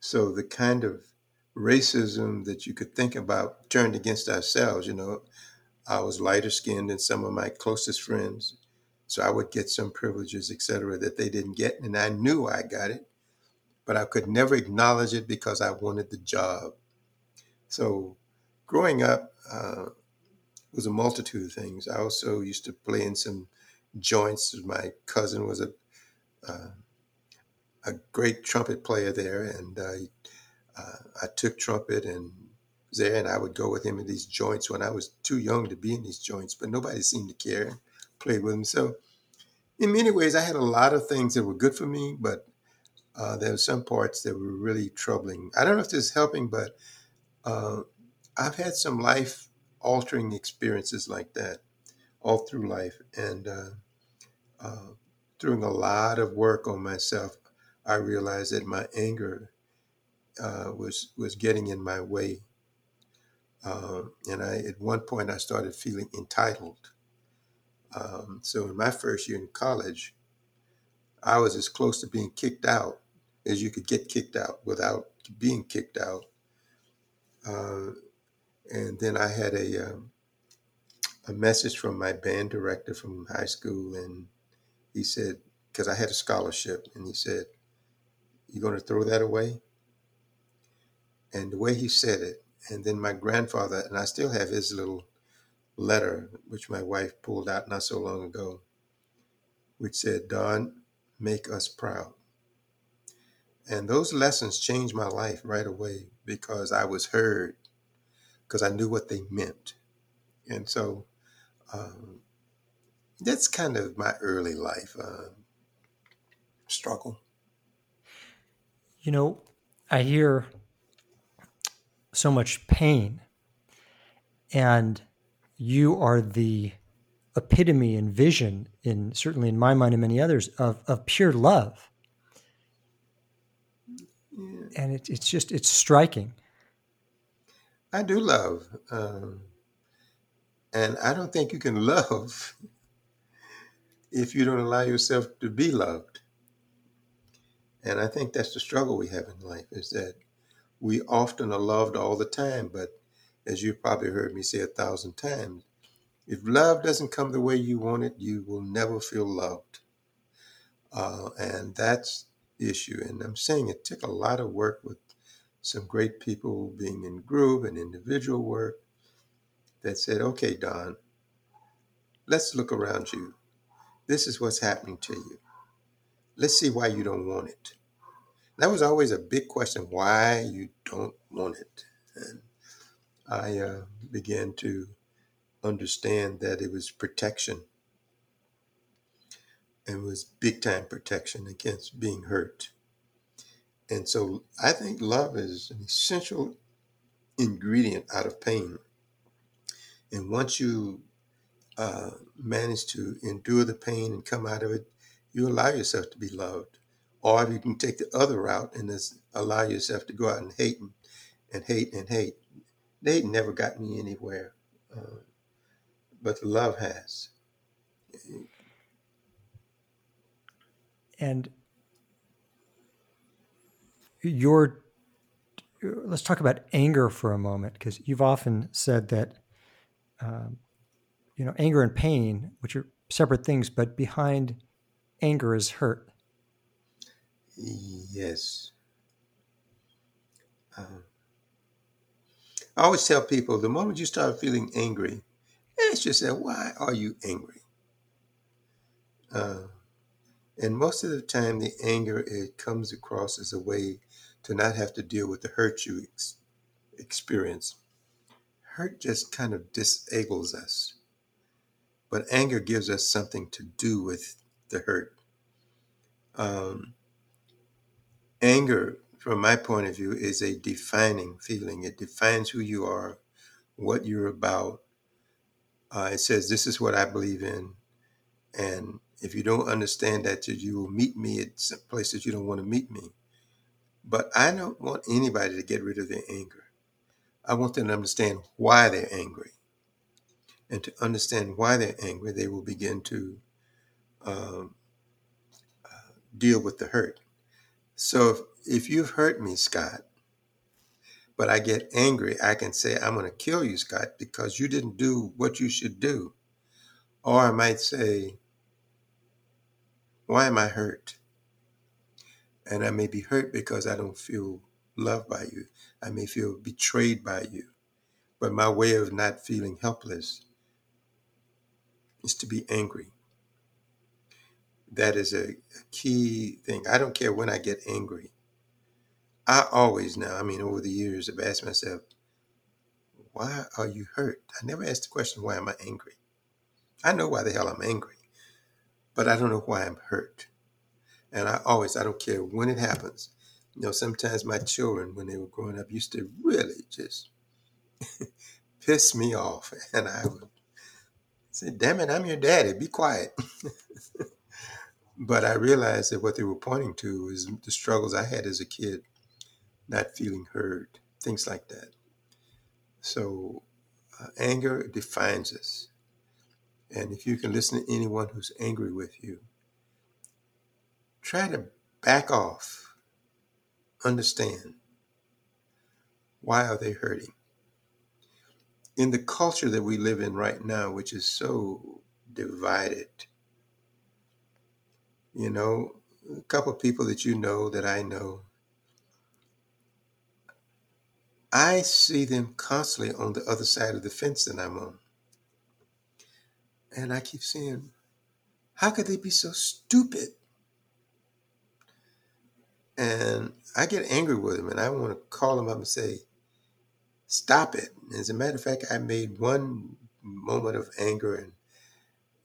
So the kind of racism that you could think about turned against ourselves, you know, I was lighter skinned than some of my closest friends. So I would get some privileges, etc., that they didn't get. And I knew I got it, but I could never acknowledge it because I wanted the job. So growing up uh, was a multitude of things. I also used to play in some joints. My cousin was a uh, a great trumpet player there, and uh, uh, I took trumpet and there, and I would go with him in these joints when I was too young to be in these joints, but nobody seemed to care. Played with him, so in many ways, I had a lot of things that were good for me, but uh, there were some parts that were really troubling. I don't know if this is helping, but uh, I've had some life altering experiences like that all through life. And uh, doing a lot of work on myself, I realized that my anger uh, was, was getting in my way. Uh, and I, at one point, I started feeling entitled. Um, so in my first year in college, I was as close to being kicked out as you could get kicked out without being kicked out. Uh, and then I had a um, a message from my band director from high school, and he said, because I had a scholarship, and he said, "You're going to throw that away?" And the way he said it, and then my grandfather, and I still have his little letter, which my wife pulled out not so long ago, which said, "Don, make us proud." And those lessons changed my life right away because I was heard, because I knew what they meant. And so um, that's kind of my early life uh, struggle. You know, I hear so much pain, and you are the epitome and vision, in certainly in my mind and many others, of, of pure love. Yeah. And it, it's just it's striking. I do love. Um, and I don't think you can love if you don't allow yourself to be loved. And I think that's the struggle we have in life is that we often are loved all the time, but as you've probably heard me say a thousand times, if love doesn't come the way you want it, you will never feel loved. Uh, and that's the issue. And I'm saying it took a lot of work with some great people being in group and individual work that said, okay, Don, let's look around you. This is what's happening to you. Let's see why you don't want it. That was always a big question why you don't want it. And I uh, began to understand that it was protection. It was big time protection against being hurt. And so I think love is an essential ingredient out of pain. And once you uh, manage to endure the pain and come out of it, you allow yourself to be loved. Or if you can take the other route and just allow yourself to go out and hate and, and hate and hate. They never got me anywhere, uh, but love has. And your, let's talk about anger for a moment, because you've often said that um, you know, anger and pain, which are separate things, but behind anger is hurt. Yes. Um, I always tell people the moment you start feeling angry, ask yourself, why are you angry? Uh, and most of the time, the anger it comes across as a way to not have to deal with the hurt you ex- experience hurt just kind of disables us. But anger gives us something to do with the hurt. Um, anger, from my point of view, is a defining feeling. It defines who you are, what you're about. Uh, it says, This is what I believe in. And if you don't understand that, you will meet me at places you don't want to meet me. But I don't want anybody to get rid of their anger. I want them to understand why they're angry. And to understand why they're angry, they will begin to um, uh, deal with the hurt. So if, if you've hurt me, Scott, but I get angry, I can say, I'm going to kill you, Scott, because you didn't do what you should do. Or I might say, Why am I hurt? And I may be hurt because I don't feel loved by you. I may feel betrayed by you. But my way of not feeling helpless is to be angry. that is a, a key thing. I don't care when I get angry. I always now, I mean, over the years, have asked myself, why are you hurt? I never asked the question, why am I angry? I know why the hell I'm angry, but I don't know why I'm hurt. And I always, I don't care when it happens. You know, sometimes my children, when they were growing up, used to really just piss me off. And I would say, damn it, I'm your daddy, be quiet. but I realized that what they were pointing to is the struggles I had as a kid, not feeling heard, things like that. So uh, anger defines us. And if you can listen to anyone who's angry with you, try to back off, understand why are they hurting? In the culture that we live in right now, which is so divided, you know, a couple people that you know that I know, I see them constantly on the other side of the fence that I'm on. And I keep saying, how could they be so stupid? And I get angry with them and I want to call them up and say, stop it. As a matter of fact, I made one moment of anger and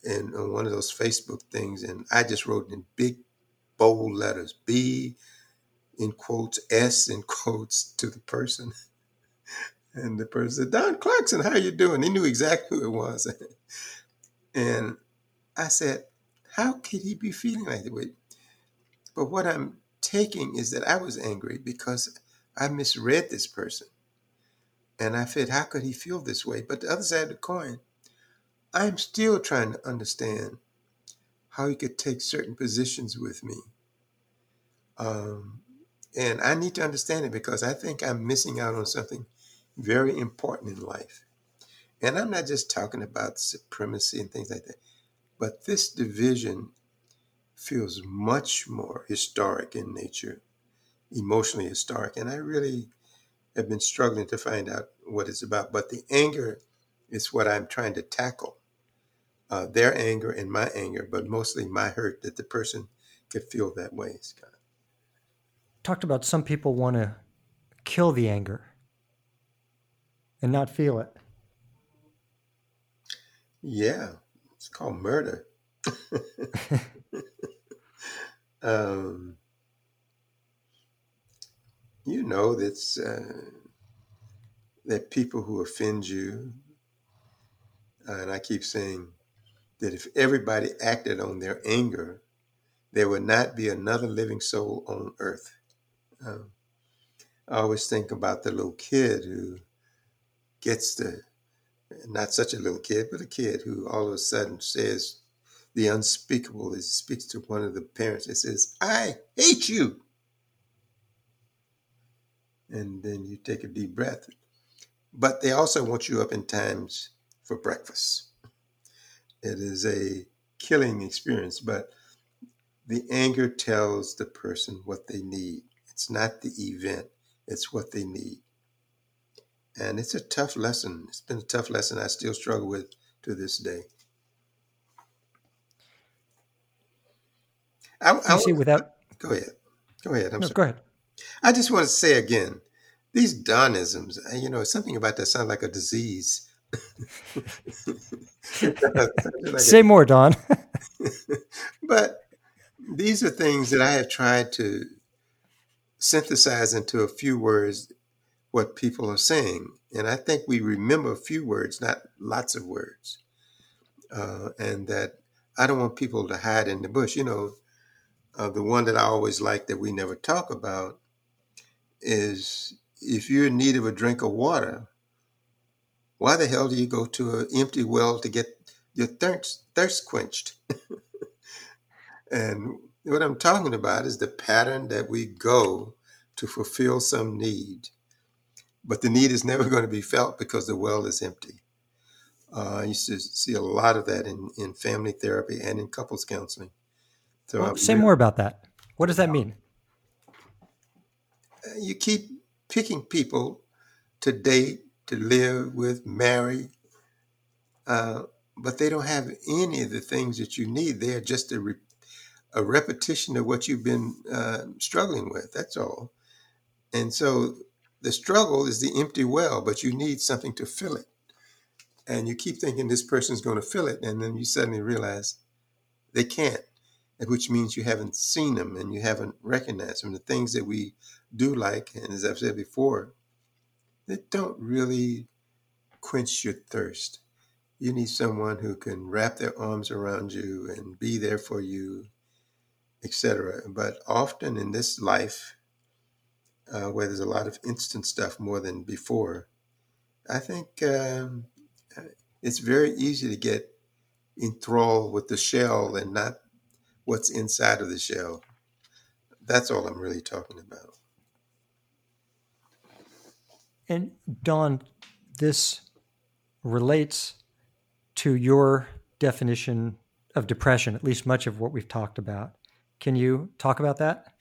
and on one of those Facebook things, and I just wrote in big bold letters, B in quotes, S in quotes to the person. And the person said, Don Clarkson, how you doing? He knew exactly who it was. and I said, how could he be feeling like that? But what I'm taking is that I was angry because I misread this person. And I said, how could he feel this way? But the other side of the coin, I'm still trying to understand how he could take certain positions with me. Um, and I need to understand it because I think I'm missing out on something very important in life. And I'm not just talking about supremacy and things like that, but this division feels much more historic in nature, emotionally historic. And I really have been struggling to find out what it's about. But the anger is what I'm trying to tackle uh, their anger and my anger, but mostly my hurt that the person could feel that way, Scott. Talked about some people want to kill the anger and not feel it. Yeah, it's called murder. um, you know that's uh, that people who offend you, uh, and I keep saying that if everybody acted on their anger, there would not be another living soul on earth. Um, I always think about the little kid who gets the, not such a little kid, but a kid who all of a sudden says the unspeakable. It speaks to one of the parents. It says, I hate you. And then you take a deep breath. But they also want you up in times for breakfast. It is a killing experience, but the anger tells the person what they need. It's not the event, it's what they need. And it's a tough lesson. It's been a tough lesson I still struggle with to this day. I, I see, without go ahead, go ahead. I'm no, sorry. Go ahead. I just want to say again, these Donisms. Uh, you know, something about that sounds like a disease. like Say a, more, Don. but these are things that I have tried to synthesize into a few words what people are saying. And I think we remember a few words, not lots of words. Uh, and that I don't want people to hide in the bush. You know, uh, the one that I always like that we never talk about is if you're in need of a drink of water, why the hell do you go to an empty well to get your thirst, thirst quenched? and what I'm talking about is the pattern that we go to fulfill some need, but the need is never going to be felt because the well is empty. Uh, I used to see a lot of that in, in family therapy and in couples counseling. So well, say more about that. What does that mean? You keep picking people to date to live with, marry, uh, but they don't have any of the things that you need. They are just a, re- a repetition of what you've been uh, struggling with. That's all. And so the struggle is the empty well, but you need something to fill it. And you keep thinking this person's going to fill it, and then you suddenly realize they can't, which means you haven't seen them and you haven't recognized them. The things that we do like, and as I've said before, they don't really quench your thirst. You need someone who can wrap their arms around you and be there for you, etc. But often in this life, uh, where there's a lot of instant stuff more than before, I think um, it's very easy to get enthralled with the shell and not what's inside of the shell. That's all I'm really talking about. And Don, this relates to your definition of depression, at least much of what we've talked about. Can you talk about that?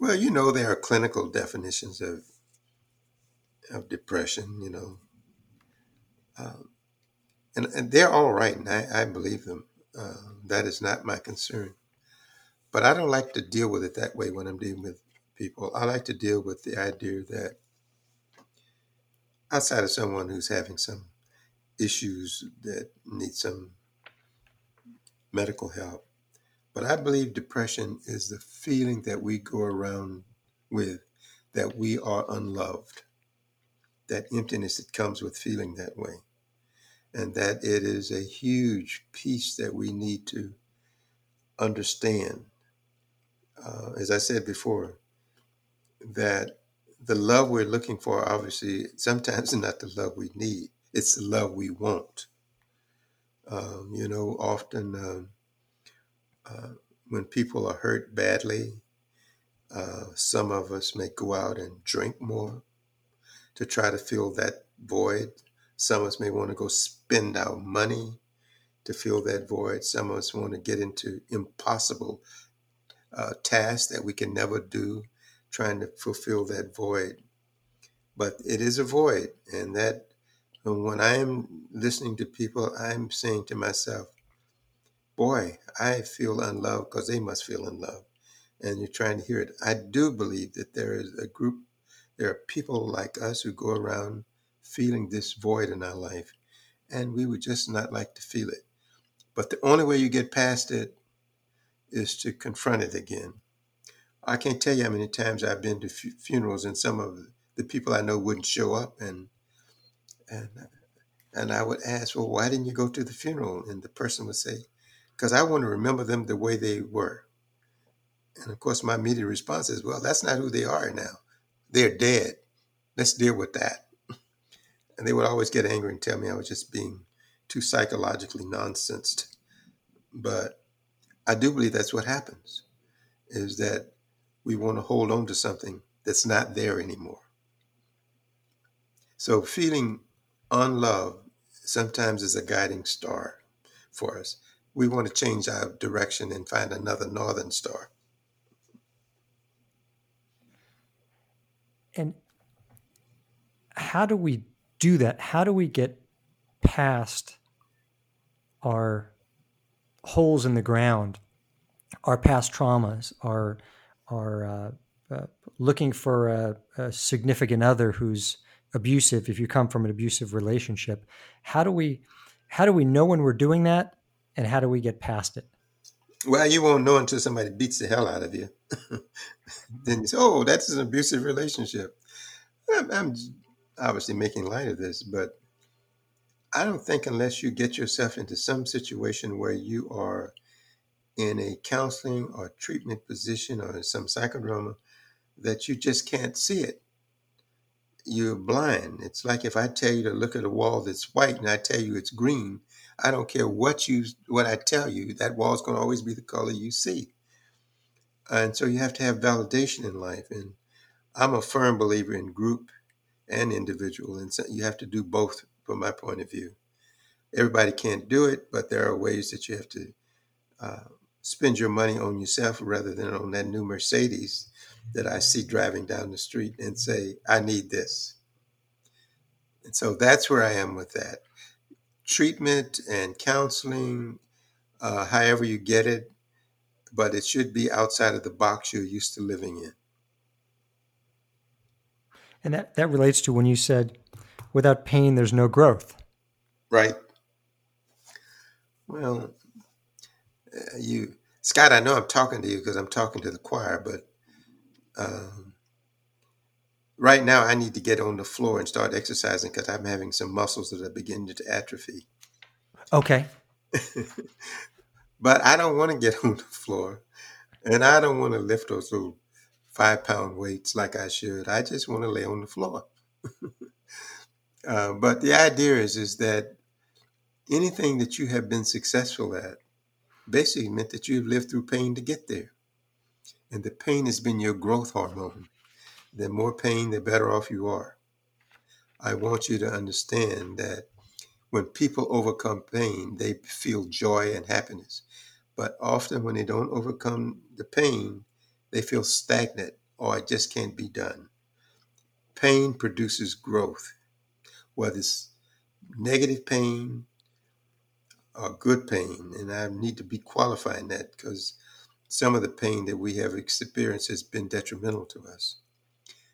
Well, you know, there are clinical definitions of of depression, you know, um, and, and they're all right, and I, I believe them. Uh, that is not my concern. But I don't like to deal with it that way when I'm dealing with people. I like to deal with the idea that outside of someone who's having some issues that need some medical help, but I believe depression is the feeling that we go around with that we are unloved, that emptiness that comes with feeling that way, and that it is a huge piece that we need to understand. Uh, as I said before, that the love we're looking for, obviously, sometimes is not the love we need, it's the love we want. Um, you know, often. Um, uh, when people are hurt badly, uh, some of us may go out and drink more to try to fill that void. Some of us may want to go spend our money to fill that void. Some of us want to get into impossible uh, tasks that we can never do, trying to fulfill that void. But it is a void, and that when I am listening to people, I'm saying to myself, boy, I feel unloved because they must feel unloved. And you're trying to hear it. I do believe that there is a group, there are people like us who go around feeling this void in our life, and we would just not like to feel it. But the only way you get past it is to confront it again. I can't tell you how many times I've been to funerals and some of the people I know wouldn't show up, and and and I would ask, well, why didn't you go to the funeral? And the person would say, because I want to remember them the way they were. And of course, my immediate response is, well, that's not who they are now. They're dead. Let's deal with that. And they would always get angry and tell me I was just being too psychologically nonsensed. But I do believe that's what happens, is that we want to hold on to something that's not there anymore. So feeling unloved sometimes is a guiding star for us we want to change our direction and find another northern star. And how do we do that? How do we get past our holes in the ground, our past traumas, our our uh, uh, looking for a, a significant other who's abusive? If you come from an abusive relationship, how do we how do we know when we're doing that and how do we get past it? Well, you won't know until somebody beats the hell out of you. then you say, "Oh, that's an abusive relationship." I'm, I'm obviously making light of this, but I don't think unless you get yourself into some situation where you are in a counseling or treatment position or some psychodrama that you just can't see it. You're blind. It's like if I tell you to look at a wall that's white and I tell you it's green, I don't care what you what I tell you, that wall's going to always be the color you see. And so you have to have validation in life. And I'm a firm believer in group and individual, and so you have to do both from my point of view. Everybody can't do it, but there are ways that you have to uh, spend your money on yourself rather than on that new Mercedes that I see driving down the street and say, I need this. And so that's where I am with that treatment and counseling uh, however you get it, but it should be outside of the box you're used to living in. And that, that relates to when you said, without pain, there's no growth. Right. Well, uh, you, Scott, I know I'm talking to you because I'm talking to the choir, but um, right now I need to get on the floor and start exercising because I'm having some muscles that are beginning to atrophy. Okay. but I don't want to get on the floor and I don't want to lift those little five pound weights like I should. I just want to lay on the floor. uh, but the idea is, is that anything that you have been successful at basically meant that you've lived through pain to get there. And the pain has been your growth hormone. The more pain, the better off you are. I want you to understand that when people overcome pain, they feel joy and happiness. But often, when they don't overcome the pain, they feel stagnant or it just can't be done. Pain produces growth, whether it's negative pain or good pain. And I need to be qualifying that because some of the pain that we have experienced has been detrimental to us.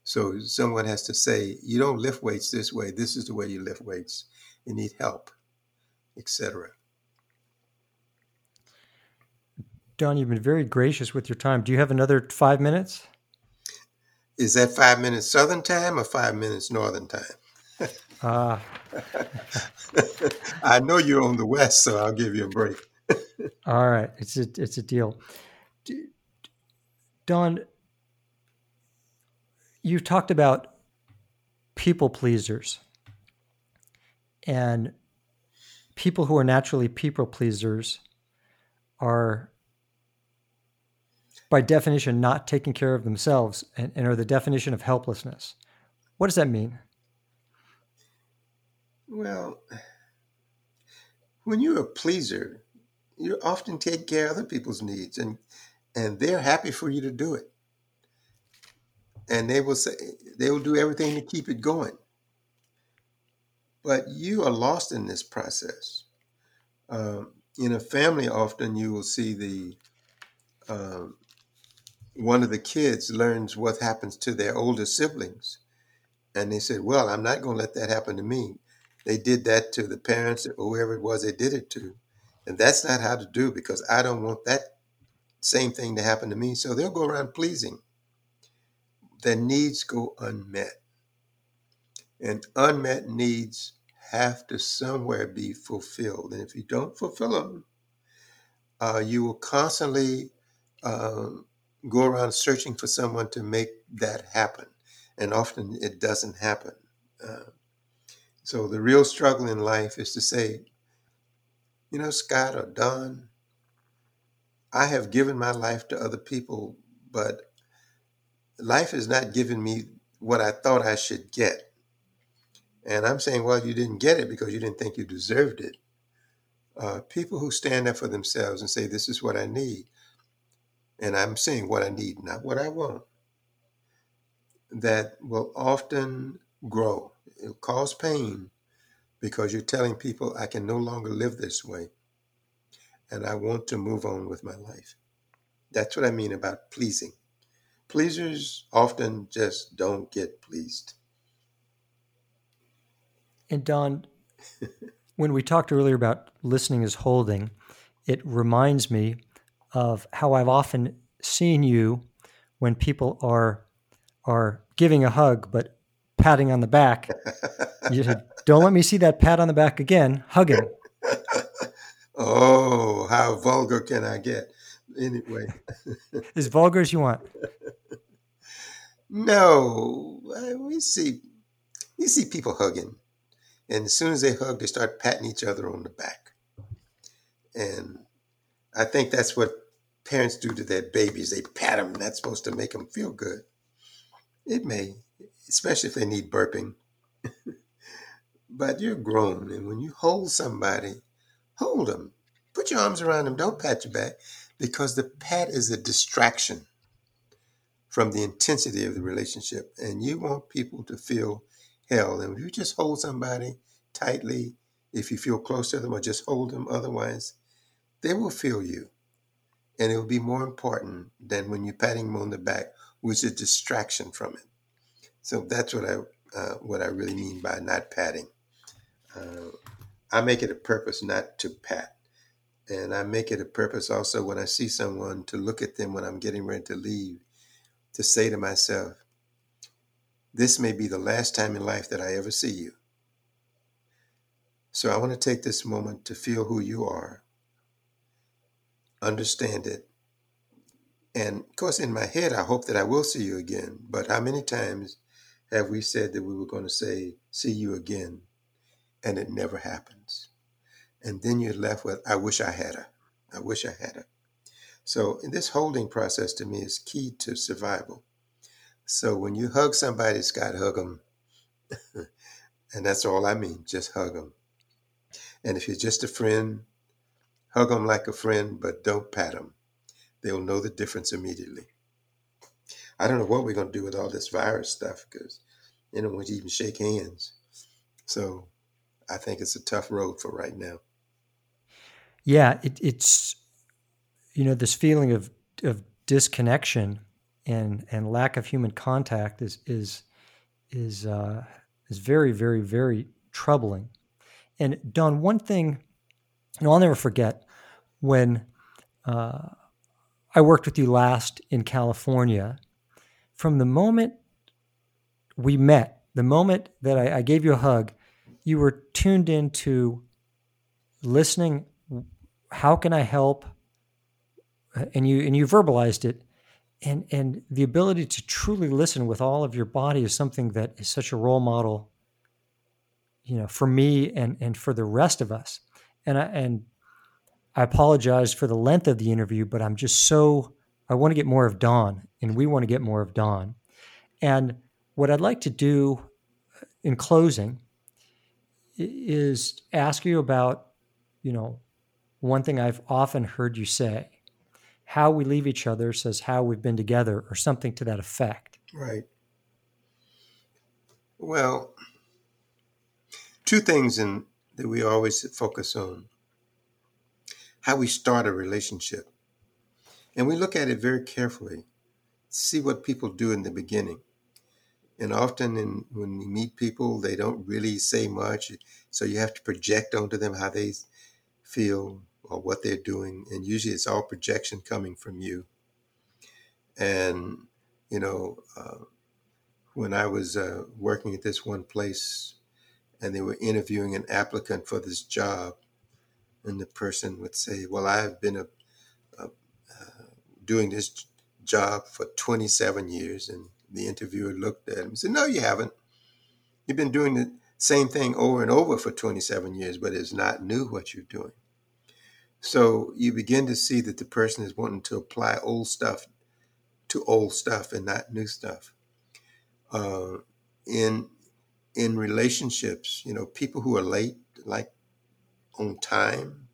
So someone has to say, you don't lift weights this way. This is the way you lift weights. You need help, etc. Don, you've been very gracious with your time. Do you have another five minutes? Is that five minutes Southern time or five minutes Northern time? uh, I know you're on the West, so I'll give you a break. all right, it's a it's a deal. Don, you've talked about people pleasers and people who are naturally people pleasers are by definition, not taking care of themselves and, and are the definition of helplessness. What does that mean? Well, when you're a pleaser, you often take care of other people's needs and and they're happy for you to do it. And they will say they will do everything to keep it going. But you are lost in this process. Um, in a family, often you will see the um, one of the kids learns what happens to their older siblings. And they said, Well, I'm not going to let that happen to me. They did that to the parents or whoever it was they did it to. And that's not how to do because I don't want that same thing to happen to me. So they'll go around pleasing. Their needs go unmet. And unmet needs have to somewhere be fulfilled. And if you don't fulfill them, uh, you will constantly um, go around searching for someone to make that happen. And often it doesn't happen. Uh, so the real struggle in life is to say, you know, Scott or Don, I have given my life to other people, but life has not given me what I thought I should get. And I'm saying, well, you didn't get it because you didn't think you deserved it. Uh, people who stand up for themselves and say, this is what I need, and I'm saying what I need, not what I want, that will often grow. It'll cause pain because you're telling people I can no longer live this way and I want to move on with my life. That's what I mean about pleasing. Pleasers often just don't get pleased. And Don, when we talked earlier about listening is holding, it reminds me of how I've often seen you when people are are giving a hug but patting on the back. you said, "Don't let me see that pat on the back again." Hugging. oh, how vulgar can I get? Anyway, as vulgar as you want. no, uh, we see we see people hugging, and as soon as they hug, they start patting each other on the back, and I think that's what parents do to their babies. They pat them. That's supposed to make them feel good. It may, especially if they need burping. but you're grown, and when you hold somebody, hold them. Put your arms around them. Don't pat your back because the pat is a distraction from the intensity of the relationship. And you want people to feel held. And if you just hold somebody tightly, if you feel close to them, or just hold them otherwise, they will feel you. And it will be more important than when you're patting them on the back, which is a distraction from it. So that's what I uh, what I really mean by not patting. Uh, I make it a purpose not to pat. And I make it a purpose also when I see someone to look at them when I'm getting ready to leave, to say to myself, this may be the last time in life that I ever see you. So I want to take this moment to feel who you are, understand it. And of course, in my head, I hope that I will see you again. But how many times have we said that we were going to say, see you again, and it never happens? And then you're left with, I wish I had her. I wish I had her. So this holding process to me is key to survival. So when you hug somebody, Scott, hug them. and that's all I mean, just hug them. And if you're just a friend, hug them like a friend, but don't pat them. They'll know the difference immediately. I don't know what we're going to do with all this virus stuff because they don't want to even shake hands. So I think it's a tough road for right now. Yeah, it, it's you know this feeling of of disconnection and and lack of human contact is is is uh, is very very very troubling. And Don, one thing, know, I'll never forget when uh, I worked with you last in California. From the moment we met, the moment that I, I gave you a hug, you were tuned into listening. How can I help? And you and you verbalized it, and and the ability to truly listen with all of your body is something that is such a role model you know for me and and for the rest of us and i and i apologize for the length of the interview but i'm just so i want to get more of don and we want to get more of don and what i'd like to do uh, in closing is ask you about you know one thing i've often heard you say how we leave each other says how we've been together, or something to that effect. Right. Well, two things in, that we always focus on how we start a relationship. And we look at it very carefully, see what people do in the beginning. And often, in, when we meet people, they don't really say much. So you have to project onto them how they feel or what they're doing. And usually it's all projection coming from you. And, you know, uh, when I was uh, working at this one place and they were interviewing an applicant for this job, and the person would say, Well, I've been a, a, uh, doing this job for 27 years. And the interviewer looked at him and said, No, you haven't. You've been doing the same thing over and over for 27 years, but it's not new what you're doing. So you begin to see that the person is wanting to apply old stuff to old stuff and not new stuff. Uh, in in relationships, you know, people who are late, like on time,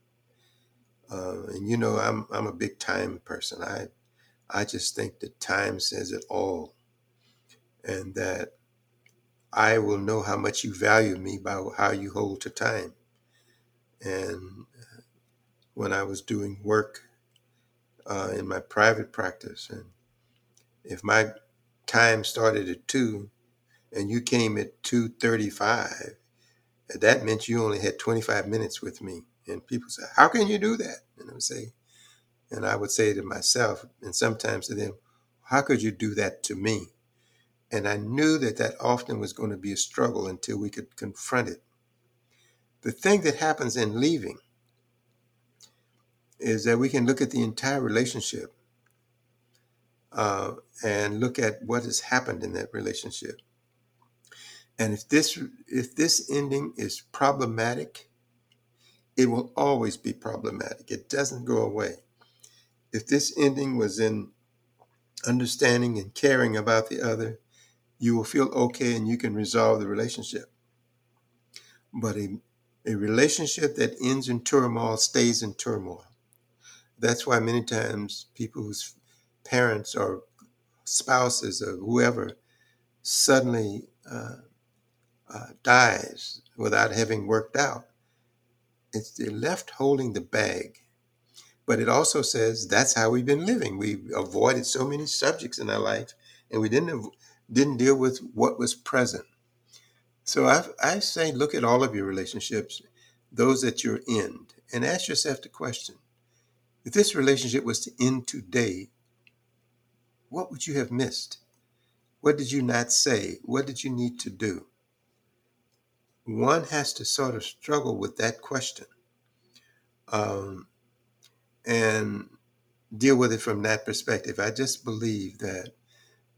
uh, and you know, I'm I'm a big time person. I I just think that time says it all, and that I will know how much you value me by how you hold to time. And when I was doing work uh, in my private practice. And if my time started at two and you came at 2.35, that meant you only had 25 minutes with me. And people say, how can you do that? And I would say, and I would say to myself, and sometimes to them, how could you do that to me? And I knew that that often was going to be a struggle until we could confront it. The thing that happens in leaving is that we can look at the entire relationship uh, and look at what has happened in that relationship. And if this if this ending is problematic, it will always be problematic. It doesn't go away. If this ending was in understanding and caring about the other, you will feel okay and you can resolve the relationship. But a, a relationship that ends in turmoil stays in turmoil. That's why many times people whose parents or spouses or whoever suddenly uh, uh, dies without having worked out, it's left holding the bag. but it also says that's how we've been living. We avoided so many subjects in our life, and we didn't didn't deal with what was present. So I, I say, look at all of your relationships, those that you're in, and ask yourself the question: If this relationship was to end today, what would you have missed? What did you not say? What did you need to do? One has to sort of struggle with that question. Um, and deal with it from that perspective. I just believe that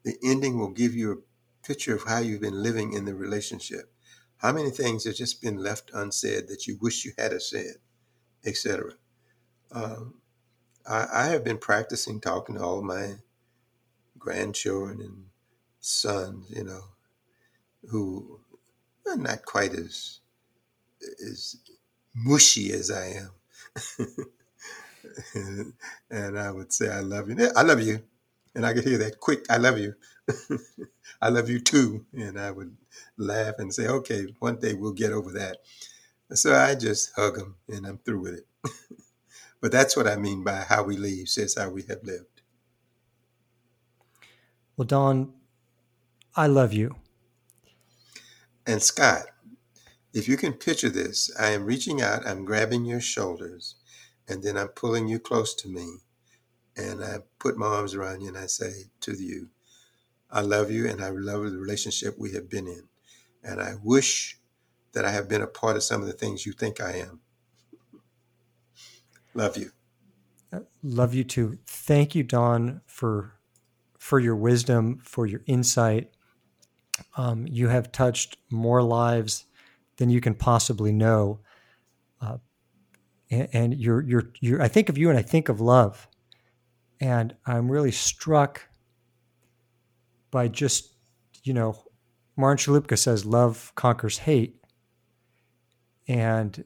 the ending will give you a picture of how you've been living in the relationship. How many things have just been left unsaid that you wish you had said, etc. Um, I, I have been practicing talking to all my grandchildren and sons, you know, who not quite as as mushy as I am. and I would say, I love you. I love you. And I could hear that quick, I love you. I love you too. And I would laugh and say, okay, one day we'll get over that. So I just hug them and I'm through with it. but that's what I mean by how we leave, says how we have lived. Well, Don, I love you. And Scott, if you can picture this, I am reaching out, I'm grabbing your shoulders, and then I'm pulling you close to me. And I put my arms around you and I say to you, I love you and I love the relationship we have been in. And I wish that I have been a part of some of the things you think I am. Love you. Uh, love you too. Thank you, Don, for for your wisdom, for your insight. Um, you have touched more lives than you can possibly know. Uh, and, and you're, you're, you're, I think of you and I think of love. And I'm really struck by just, you know, Martin Chalupka says love conquers hate. And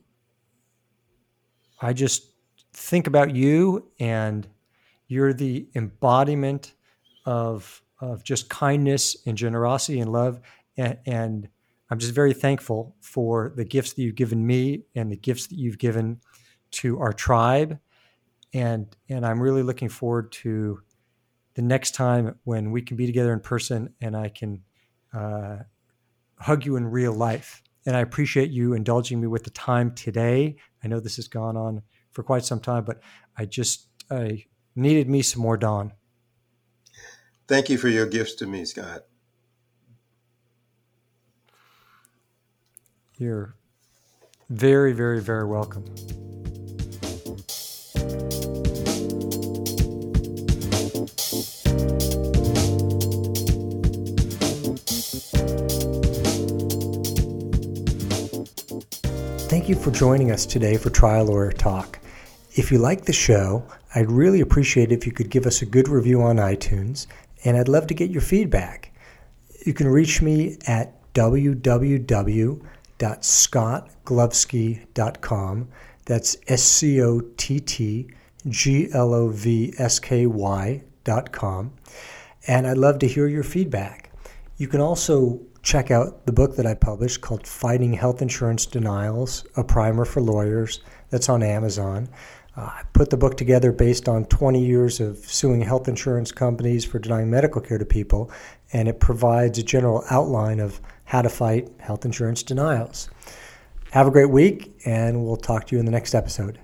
I just think about you and you're the embodiment of, of just kindness and generosity and love. And, and I'm just very thankful for the gifts that you've given me and the gifts that you've given to our tribe. And, and I'm really looking forward to the next time when we can be together in person and I can uh, hug you in real life. And I appreciate you indulging me with the time today. I know this has gone on for quite some time, but I just I needed me some more Don. Thank you for your gifts to me, Scott. You're very, very, very welcome. Thank you for joining us today for Trial Lawyer Talk. If you like the show, I'd really appreciate it if you could give us a good review on iTunes, and I'd love to get your feedback. You can reach me at www.scottglovsky.com. That's S C O T T G L O V S K Y dot com. And I'd love to hear your feedback. You can also check out the book that I published called Fighting Health Insurance Denials A Primer for Lawyers. That's on Amazon. Uh, I put the book together based on 20 years of suing health insurance companies for denying medical care to people, and it provides a general outline of how to fight health insurance denials. Have a great week, and we'll talk to you in the next episode.